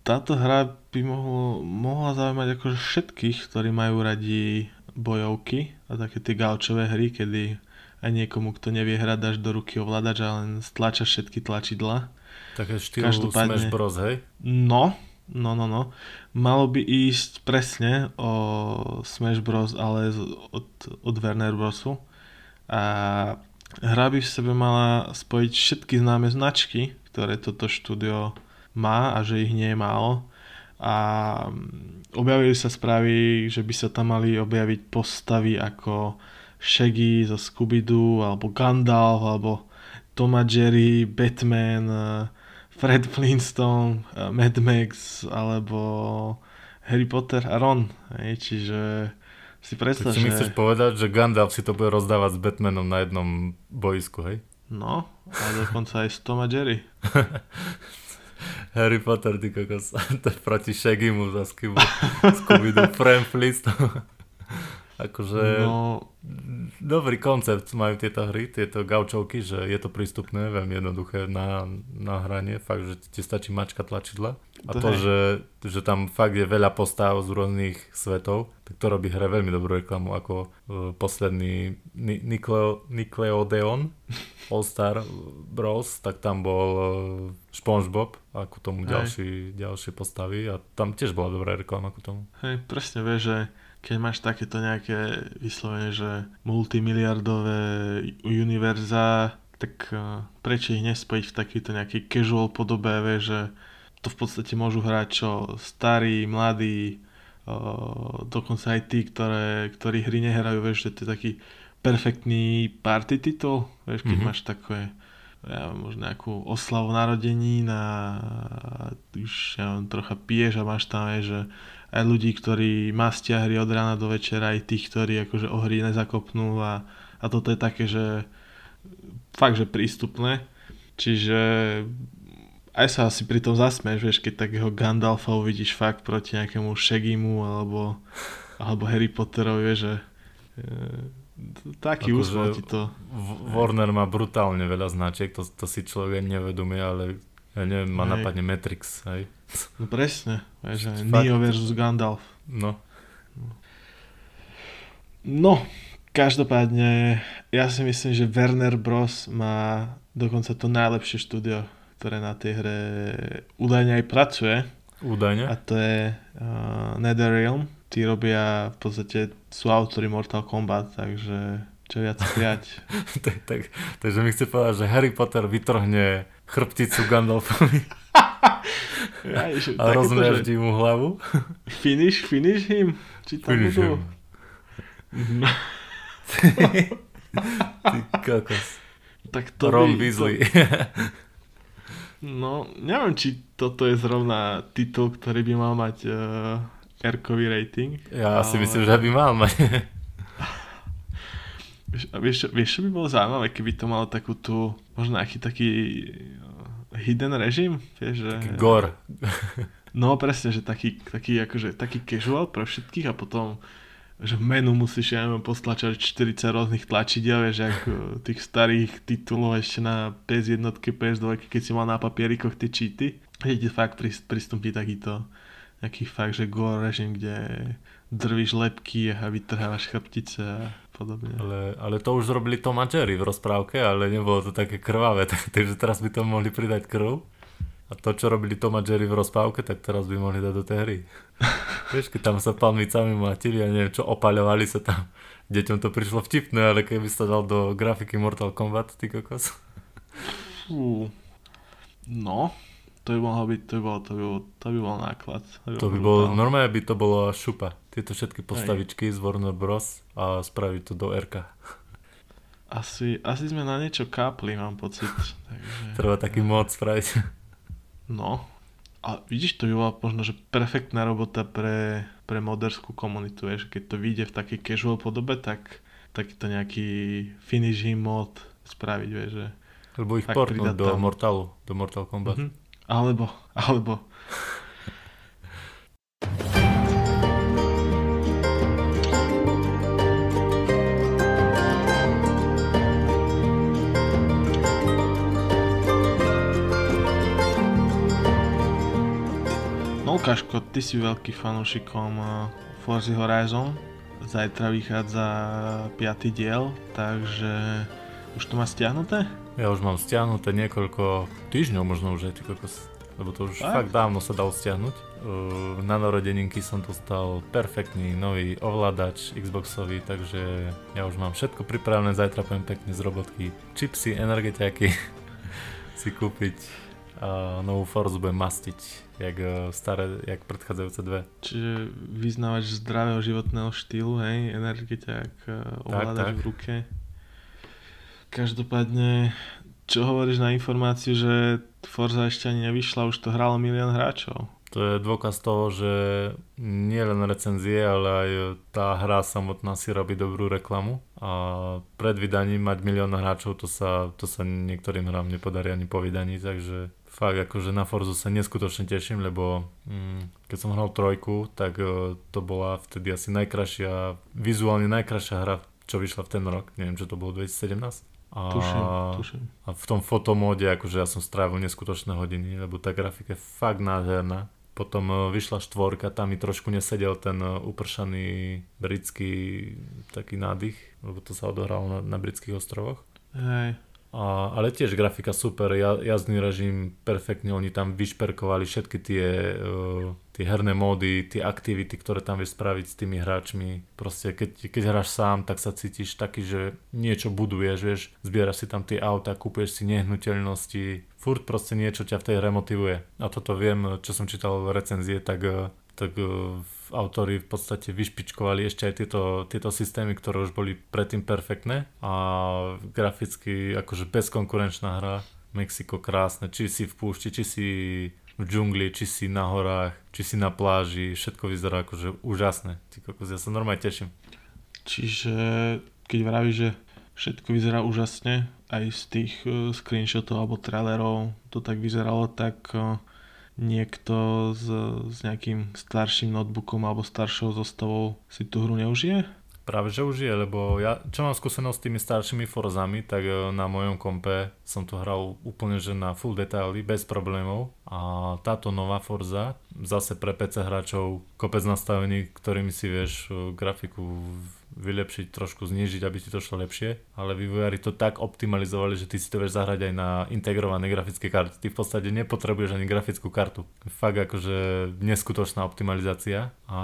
táto hra by mohlo, mohla zaujímať akože všetkých, ktorí majú radi bojovky a také tie gaučové hry, kedy aj niekomu, kto nevie hrať, dáš do ruky ovládač a len stlačaš všetky tlačidla. Také štýlu Smash Bros, hej? No, no, no, no. Malo by ísť presne o Smash Bros, ale od, od Werner Brosu. A hra by v sebe mala spojiť všetky známe značky, ktoré toto štúdio má a že ich nie je málo a objavili sa správy, že by sa tam mali objaviť postavy ako Shaggy zo Scooby-Doo, alebo Gandalf, alebo Tom a Jerry, Batman, eh, Fred Flintstone, eh, Mad Max, alebo Harry Potter a Ron. Hej, čiže si predstav, si že... mi chceš povedať, že Gandalf si to bude rozdávať s Batmanom na jednom boisku, hej? No, a dokonca aj s Tom a Jerry. Harry Potter, ty kokos. to je proti Shaggymu za Scooby-Doo. Fran Flintstone. Akože no... dobrý koncept majú tieto hry, tieto gaučovky, že je to prístupné, veľmi jednoduché na, na hranie, fakt, že ti stačí mačka tlačidla. A to, to že, že tam fakt je veľa postav z rôznych svetov, tak to robí hre veľmi dobrú reklamu, ako uh, posledný Ni- Nicleo, Nickelodeon All-Star Bros, tak tam bol uh, SpongeBob, ako tomu ďalší, ďalšie postavy a tam tiež bola dobrá reklama ku tomu. Hej, presne vieš, že keď máš takéto nejaké vyslovene, že multimiliardové univerza, tak uh, prečo ich nespojiť v takýto nejakej casual podobe, vieš, že to v podstate môžu hrať čo starí, mladí, uh, dokonca aj tí, ktoré, ktorí hry nehrajú, vieš, že to je taký perfektný party titul, vieš, keď mm-hmm. máš také ja možno nejakú oslavu narodení na už ja trocha piješ a máš tam, vieš, že aj ľudí, ktorí mastia hry od rána do večera, aj tých, ktorí akože o hry nezakopnú a, a toto je také, že fakt, že prístupné. Čiže aj sa asi pri tom zasmeš, vieš, keď takého Gandalfa uvidíš fakt proti nejakému Shaggymu alebo, alebo Harry Potterovi, vieš, že e, taký ako ti to. Warner má brutálne veľa značiek, to, to si človek nevedomie, ale ja neviem, ma napadne Matrix, hej. No presne, vieš, že Neo versus Gandalf. No. No, každopádne, ja si myslím, že Werner Bros. má dokonca to najlepšie štúdio ktoré na tej hre údajne aj pracuje. Údajne? A to je uh, NetherRealm. Tí robia, v podstate sú autory Mortal Kombat, takže čo viac prijať. tak, tak, takže mi chce povedať, že Harry Potter vytrhne chrbticu Gandalfovi. ja, a rozmraždí mu hlavu. finish, finish him? Či tam finish budú? him. No. Ty kokos. Tak to Ron by, Weasley. To... No, neviem, či toto je zrovna titul, ktorý by mal mať uh, R-kový rating. Ja ale... si myslím, že by mal mať. Vieš, vieš, vieš, čo by bolo zaujímavé, keby to malo takú tú, možno nejaký taký uh, hidden režim, vieš, že... Taký gore. no presne, že taký, taký, akože, taký casual pre všetkých a potom že menu musíš, ja neviem, postlačať 40 rôznych tlačidel, vieš, jak tých starých titulov ešte na PS1, PS2, keď si mal na papierikoch tie cheaty. Je ti fakt pristúpi takýto nejaký fakt, že gore režim, kde drvíš lepky a vytrhávaš chrbtice a podobne. Ale, ale to už zrobili Tom a Jerry v rozprávke, ale nebolo to také krvavé, takže teraz by to mohli pridať krv. A to, čo robili Tom a Jerry v rozpávke, tak teraz by mohli dať do tej hry. Vieš, keď tam sa palmicami mátili a neviem čo, opaľovali sa tam. Deťom to prišlo vtipné, ale keby sa dal do grafiky Mortal Kombat, ty kokos. Fú. No, to by mohlo byť, to by bol, to by bol, to by bol náklad. To by, to by bol, normálne by to bolo šupa. Tieto všetky postavičky Aj. z Warner Bros. a spraviť to do RK. Asi, asi sme na niečo kápli, mám pocit. Takže... Treba taký mod spraviť. No, a vidíš, to by bola možno, že perfektná robota pre, pre moderskú komunitu, vieš, keď to vyjde v takej casual podobe, tak takýto nejaký finishing mod spraviť, vieš, že... Alebo ich portnúť do tam. Mortalu, do Mortal Kombat. Mm-hmm. Alebo, alebo. No Lukáško, ty si veľký fanúšikom eh, Forza Horizon. Zajtra vychádza 5. diel, takže už to má stiahnuté? Ja už mám stiahnuté niekoľko týždňov, možno už aj ty kokos. Lebo to už fakt, fakt dávno sa dalo stiahnuť. Na narodeninky som dostal perfektný nový ovládač Xboxový, takže ja už mám všetko pripravené, zajtra poviem pekne z robotky. Chipsy, energetiaky si kúpiť a novú Forzu budem mastiť, jak, e, staré, jak predchádzajúce dve. Čiže vyznávač zdravého životného štýlu, hej, energetiak, e, ovládač v ruke. Každopádne, čo hovoríš na informáciu, že Forza ešte ani nevyšla, už to hralo milión hráčov? To je dôkaz toho, že nie len recenzie, ale aj tá hra samotná si robí dobrú reklamu a pred vydaním mať milión hráčov, to sa, to sa niektorým hrám nepodarí ani po vydaní, takže fakt akože na Forzu sa neskutočne teším, lebo mm, keď som hral trojku, tak uh, to bola vtedy asi najkrajšia, vizuálne najkrajšia hra, čo vyšla v ten rok, neviem, čo to bolo 2017. A, tuším, tuším. a v tom fotomóde, akože ja som strávil neskutočné hodiny, lebo tá grafika je fakt nádherná. Potom e, vyšla štvorka, tam mi trošku nesedel ten e, upršaný britský taký nádych, lebo to sa odohralo na, na britských ostrovoch. Hej. A, ale tiež grafika super, jazdný režim perfektne, oni tam vyšperkovali všetky tie, uh, tie herné módy, tie aktivity, ktoré tam vieš spraviť s tými hráčmi. Proste keď, keď hráš sám, tak sa cítiš taký, že niečo buduješ, vieš, zbieraš si tam tie auta, kúpuješ si nehnuteľnosti, furt proste niečo ťa v tej hre motivuje. A toto viem, čo som čítal recenzie, tak, tak autori v podstate vyšpičkovali ešte aj tieto, tieto systémy, ktoré už boli predtým perfektné a graficky akože bezkonkurenčná hra. Mexiko krásne, či si v púšti, či si v džungli, či si na horách, či si na pláži, všetko vyzerá akože úžasné. Ty kokos, ja sa normálne teším. Čiže keď vravíš, že všetko vyzerá úžasne, aj z tých uh, screenshotov alebo trailerov to tak vyzeralo, tak uh, niekto s, s nejakým starším notebookom alebo staršou zostavou si tú hru neužije? Práve že už je, lebo ja, čo mám skúsenosť s tými staršími Forzami, tak e, na mojom kompe som to hral úplne že na full detaily, bez problémov. A táto nová Forza, zase pre PC hráčov, kopec nastavení, ktorými si vieš e, grafiku vylepšiť, trošku znižiť, aby ti to šlo lepšie, ale vývojári to tak optimalizovali, že ty si to vieš zahrať aj na integrované grafické karty. Ty v podstate nepotrebuješ ani grafickú kartu. Fakt akože neskutočná optimalizácia a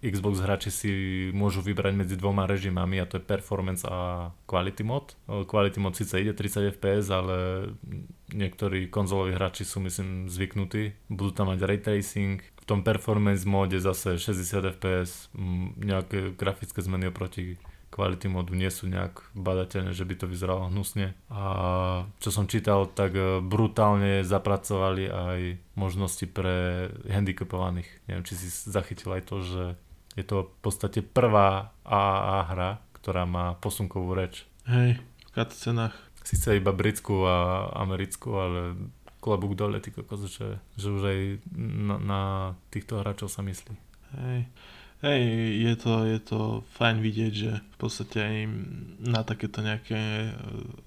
Xbox hráči si môžu vybrať medzi dvoma režimami a to je performance a quality mod. Quality mod síce ide 30 fps, ale niektorí konzoloví hráči sú myslím zvyknutí. Budú tam mať ray tracing, v tom performance móde zase 60 fps, nejaké grafické zmeny oproti kvality modu nie sú nejak badateľné, že by to vyzeralo hnusne. A čo som čítal, tak e, brutálne zapracovali aj možnosti pre handicapovaných. Neviem, či si zachytil aj to, že je to v podstate prvá AA hra, ktorá má posunkovú reč. Hej, v cenách. Sice iba britskú a americkú, ale klobúk dole, ty kokos, že, že už aj na, na týchto hráčov sa myslí. Hej. Hej, je to, je to fajn vidieť, že v podstate aj na takéto nejaké eh,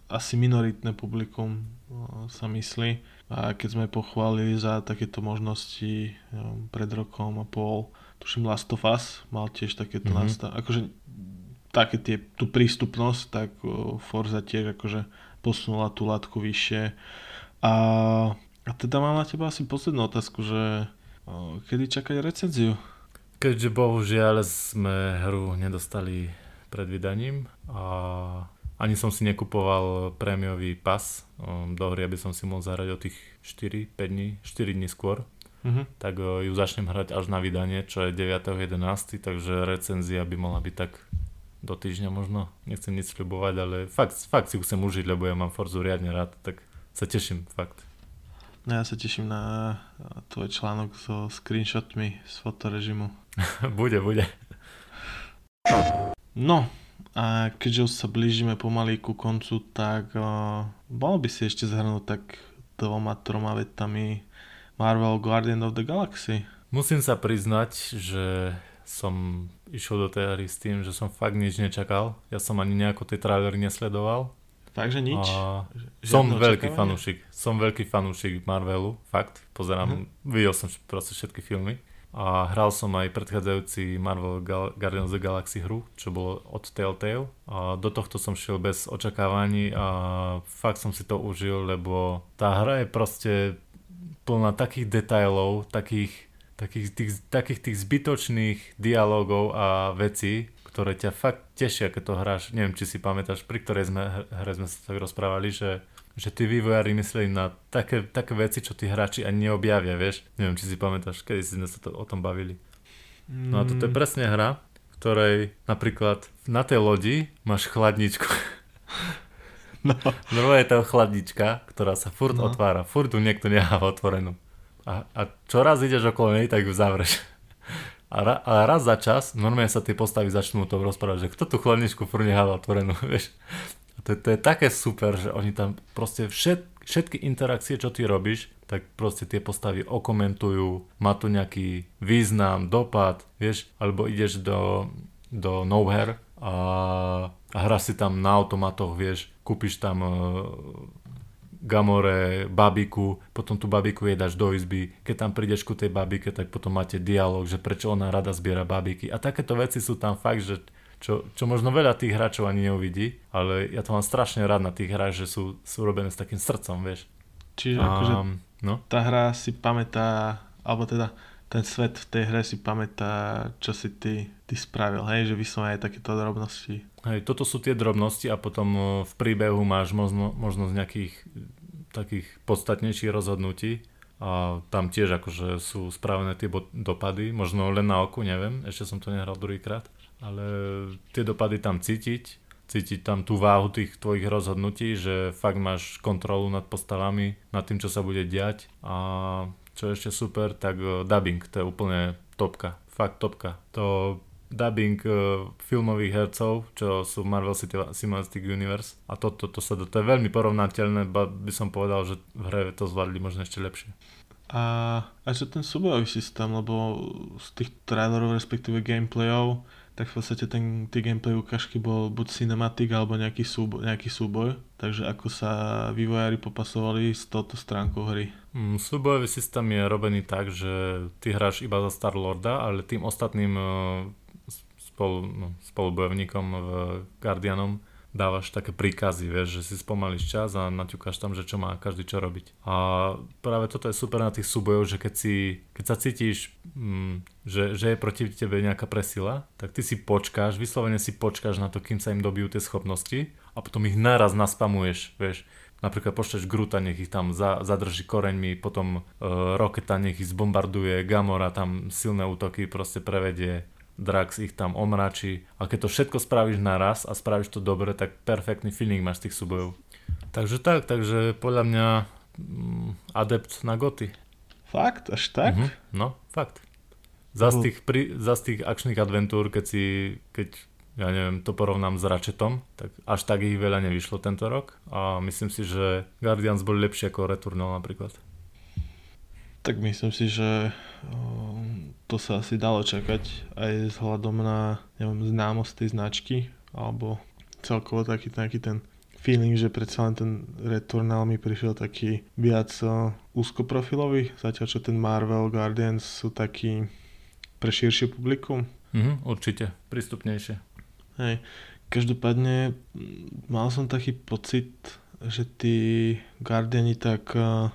asi minoritné publikum eh, sa myslí. A keď sme pochválili za takéto možnosti neviem, pred rokom a pol, tuším Last of Us mal tiež takéto mm-hmm. nastav... Akože také tie, tú prístupnosť, tak Forza tiež akože posunula tú látku vyššie a, a teda mám na teba asi poslednú otázku, že kedy čakať recenziu? Keďže bohužiaľ sme hru nedostali pred vydaním a ani som si nekupoval prémiový pas do hry, aby som si mohol zahrať o tých 4-5 dní, 4 dní skôr, uh-huh. tak ju začnem hrať až na vydanie, čo je 9.11, takže recenzia by mohla byť tak do týždňa možno. Nechcem nič sľubovať, ale fakt, fakt si ju chcem užiť, lebo ja mám Forzu riadne rád, tak sa teším, fakt. No ja sa teším na tvoj článok so screenshotmi z fotorežimu. bude, bude. No, a keďže už sa blížime pomaly ku koncu, tak uh, bol by si ešte zhrnúť tak dvoma, troma vetami Marvel Guardian of the Galaxy. Musím sa priznať, že som išiel do tej hry s tým, že som fakt nič nečakal. Ja som ani nejako tie trailery nesledoval Fakt, že nič? A som veľký fanúšik, som veľký fanúšik Marvelu, fakt, pozerám, Mhm. videl som proste všetky filmy a hral som aj predchádzajúci Marvel Gal- Guardians of the Galaxy hru, čo bolo od Telltale a do tohto som šiel bez očakávaní a fakt som si to užil, lebo tá hra je proste plná takých detailov, takých, takých, tých, takých tých zbytočných dialogov a vecí, ktoré ťa fakt tešia, keď to hráš. Neviem, či si pamätáš, pri ktorej sme, hre sme sa tak rozprávali, že, že tí vývojári mysleli na také, také veci, čo tí hráči ani neobjavia, vieš. Neviem, či si pamätáš, kedy sme sa to, o tom bavili. No a toto je Mm, presne hra, v ktorej napríklad na tej lodi máš chladničku. No. Druhá je to chladnička, ktorá sa furt No. otvára. Furt tu niekto necháva otvorenú. A, a čo raz ideš okolo nej, tak ju zavreš. A, ra, a raz za čas normálne sa tie postavy začnú o tom rozprávať, že kto tú chladničku furt necháva otvorenú, vieš. A to, to je také super, že oni tam proste všet, všetky interakcie, čo ty robíš, tak proste tie postavy okomentujú, má to nejaký význam, dopad, vieš, alebo ideš do, do Nowhere a, a hráš si tam na automatoch, vieš, kúpiš tam e, Gamore, babiku, potom tú babiku jej dáš do izby, keď tam prídeš ku tej babike, tak potom máte dialog, že prečo ona rada zbiera babiky. A takéto veci sú tam fakt, že čo, čo možno veľa tých hráčov ani neuvidí, ale ja to mám strašne rád na tých hrách, že sú, sú robené s takým srdcom, vieš. Čiže akože A, no, tá hra si pamätá, alebo teda ten svet v tej hre si pamätá, čo si ty, ty spravil, hej, že vyslovene aj takéto drobnosti. Hej, toto sú tie drobnosti a potom e, v príbehu máš možno, možnosť nejakých takých podstatnejších rozhodnutí a tam tiež akože sú spravené tie dopady, možno len na oku, neviem, ešte som to nehral druhýkrát, ale tie dopady tam cítiť, cítiť tam tú váhu tých tvojich rozhodnutí, že fakt máš kontrolu nad postavami, nad tým, čo sa bude diať a čo je ešte super, tak e, dubbing, to je úplne topka, fakt topka. To dubbing uh, filmových hercov, čo sú v Marvel Cinematic Universe a toto to, to sa to, je veľmi porovnateľné, ba by som povedal, že v hre to zvládli možno ešte lepšie. A aj že ten súbojový systém, lebo z tých trailerov, respektíve gameplayov, tak v podstate ten, tie gameplay ukážky bol buď cinematik alebo nejaký súboj, nejaký súboj. Takže ako sa vývojári popasovali s touto stránkou hry. Mm, súbojový systém je robený tak, že ty hráš iba za Star-Lorda, ale tým ostatným uh, spolu, no, spolubojovníkom v Guardianom dávaš také príkazy, vieš, že si spomalíš čas a naťukáš tam, že čo má každý čo robiť. A práve toto je super na tých súbojoch, že keď, si, keď sa cítiš, mm, že, že je proti tebe nejaká presila, tak ty si počkáš, vyslovene si počkáš na to, kým sa im dobijú tie schopnosti a potom ich naraz naspamuješ, vieš. Napríklad pošleš Gruta, nech ich tam za, zadrží koreňmi, potom uh, Roketa nech ich zbombarduje, Gamora tam silné útoky proste prevedie, Drax ich tam omračí a keď to všetko spravíš naraz a spravíš to dobre, tak perfektný feeling máš z tých súbojov. Takže tak, takže podľa mňa mm, adept na goty. Fakt? Až tak? Mhm, no, fakt. Za z tých, pri, za z tých akčných adventúr, keď si, keď ja neviem, to porovnám s Ratchetom, tak až tak ich veľa nevyšlo tento rok a myslím si, že Guardians boli lepšie ako Returnal napríklad. Tak myslím si, že um, to sa asi dalo čakať aj vzhľadom na neviem, známosť tej značky alebo celkovo taký, taký ten feeling, že predsa len ten Returnal mi prišiel taký viac uh, úzkoprofilový, zatiaľ čo ten Marvel Guardians sú taký pre širšie publikum. Mhm, určite, prístupnejšie. Hej. Každopádne mal som taký pocit, že tí Guardiani tak uh,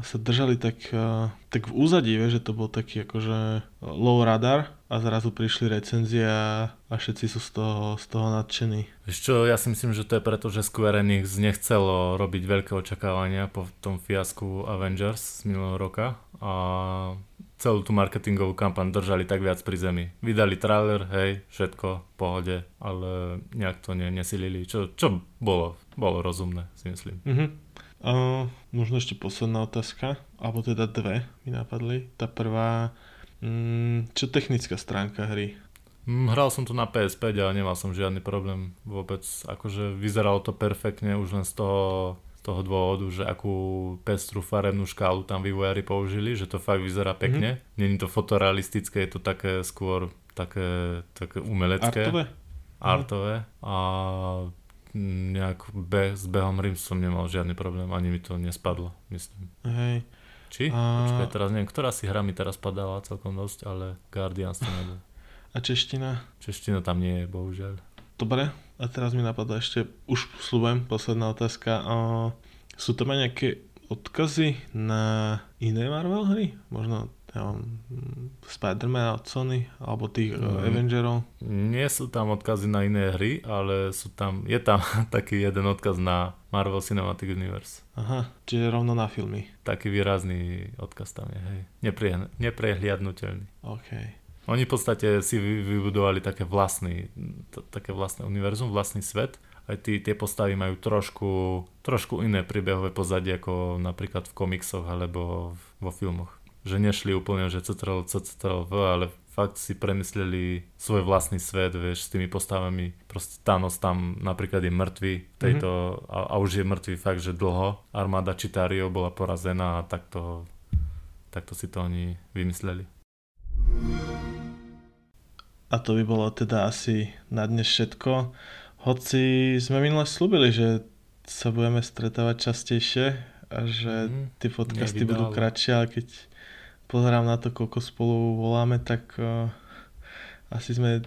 sa držali tak, uh, tak v úzadí, vieš, že to bol taký akože low radar a zrazu prišli recenzie a, všetci sú z toho, z toho nadšení. Čo, ja si myslím, že to je preto, že Square Enix nechcelo robiť veľké očakávania po tom fiasku Avengers z minulého roka a celú tú marketingovú kampaň držali tak viac pri zemi. Vydali trailer, hej, všetko, v pohode, ale nejak to ne, nesilili, čo, čo bolo, bolo rozumné, si myslím. Mhm. Uh, možno ešte posledná otázka, alebo teda dve mi napadli. Tá prvá, mm, čo technická stránka hry? Mm, Hral som to na PS5 a nemal som žiadny problém vôbec. Akože vyzeralo to perfektne už len z toho, toho dôvodu, že akú pestru farebnú škálu tam vývojári použili, že to fakt vyzerá pekne. Mm-hmm. Není to fotorealistické, je to také skôr také, také umelecké. Artové? Artové. A nejak be, s behom Rim som nemal žiadny problém, ani mi to nespadlo, myslím. Hej. Či? A- Počkaj, teraz neviem, ktorá si hra mi teraz padala celkom dosť, ale Guardians to nebol. A čeština? Čeština tam nie je, bohužiaľ. Dobre, a teraz mi napadá ešte, už slúbujem, posledná otázka. Sú tam aj nejaké odkazy na iné Marvel hry? Možno ja neviem, Spider-Man od Sony, alebo tých Mm. mm. Avengerov? Nie sú tam odkazy na iné hry, ale sú tam, je tam taký jeden odkaz na Marvel Cinematic Universe. Aha, čiže rovno na filmy. Taký výrazný odkaz tam je, hej. Neprie, neprehliadnutelný. OK. Oni v podstate si vy- vybudovali také vlastný, t- také vlastné univerzum, vlastný svet. Aj tí, tie postavy majú trošku, trošku iné príbehové pozadie ako napríklad v komiksoch alebo v- vo filmoch. Že nešli úplne, že CTRL, CTRL, V, ale fakt si premysleli svoj vlastný svet, vieš, s tými postavami. Proste Thanos tam napríklad je mŕtvy tejto, a, a už je mŕtvy fakt, že dlho. Armáda Chitario bola porazená a takto, takto si to oni vymysleli. A to by bolo teda asi na dnes všetko. Hoci sme minule slúbili, že sa budeme stretávať častejšie a že Mhm, tie podcasty nevydalo. budú kratšie, ale keď pozerám na to, koľko spolu voláme, tak uh, asi sme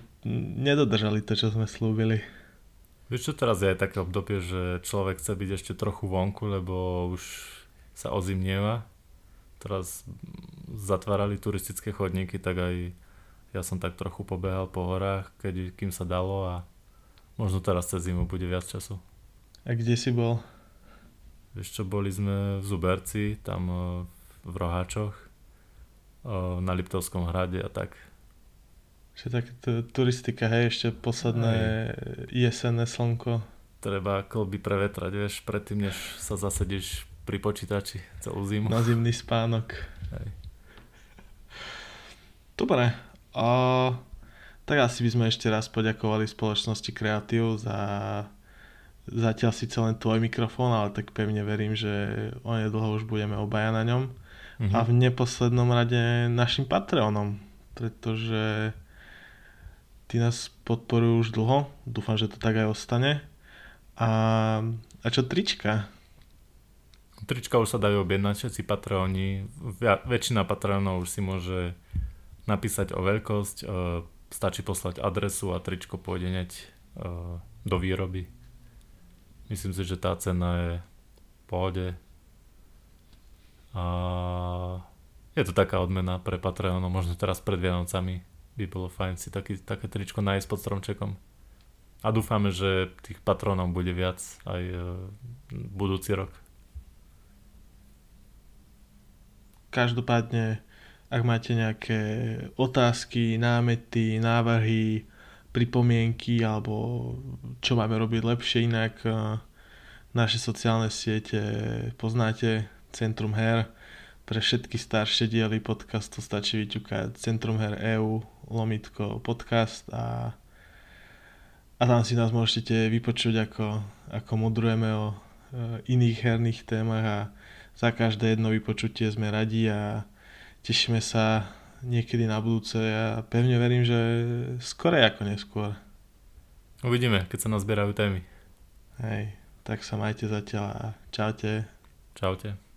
nedodržali to, čo sme slúbili. Vieš čo, teraz je aj také obdobie, že človek chce byť ešte trochu vonku, lebo už sa ozimnieva. Teraz mm, zatvárali turistické chodníky, tak aj ja som tak trochu pobehal po horách, keď, kým sa dalo a možno teraz cez zimu bude viac času. A kde si bol? Vieš čo, boli sme v Zuberci, tam eh, v Roháčoch, eh, na Liptovskom hrade a tak. Že tak t- turistika, hej, ešte posledné jesenné slnko. Treba kolby prevetrať, vieš, predtým, než sa zasedíš pri počítači celú zimu. Na zimný spánok. Hej. Dobre. A tak asi by sme ešte raz poďakovali spoločnosti Creative za zatiaľ síce len tvoj mikrofón, ale tak pevne verím, že onedlho už budeme obaja na ňom. Mhm. A v neposlednom rade našim Patreonom, pretože ty nás podporujú už dlho, dúfam, že to tak aj ostane. A, a čo trička? Trička už sa dajú objednať, všetci Patreoni, väčšina Patreonov už si môže napísať o veľkosť, e, stačí poslať adresu a tričko pôjde hneď e, do výroby. Myslím si, že tá cena je v pohode. A je to taká odmena pre Patreonov, možno teraz pred Vianocami by bolo fajn si taký, také tričko nájsť pod stromčekom. A dúfame, že tých patronov bude viac aj e, budúci rok. Každopádne, ak máte nejaké otázky, námety, návrhy, pripomienky alebo čo máme robiť lepšie inak, eh, naše sociálne siete poznáte, Centrum her. Pre všetky staršie diely podcastu stačí vyťukať Centrum her EU, lomitko podcast a, a tam si nás môžete vypočuť, ako, ako mudrujeme o eh, iných herných témach a za každé jedno vypočutie sme radi a tešíme sa niekedy na budúce a pevne verím, že skorej ako neskôr. Uvidíme, keď sa nazbierajú témy. Hej, tak sa majte zatiaľ a čaute. Čaute.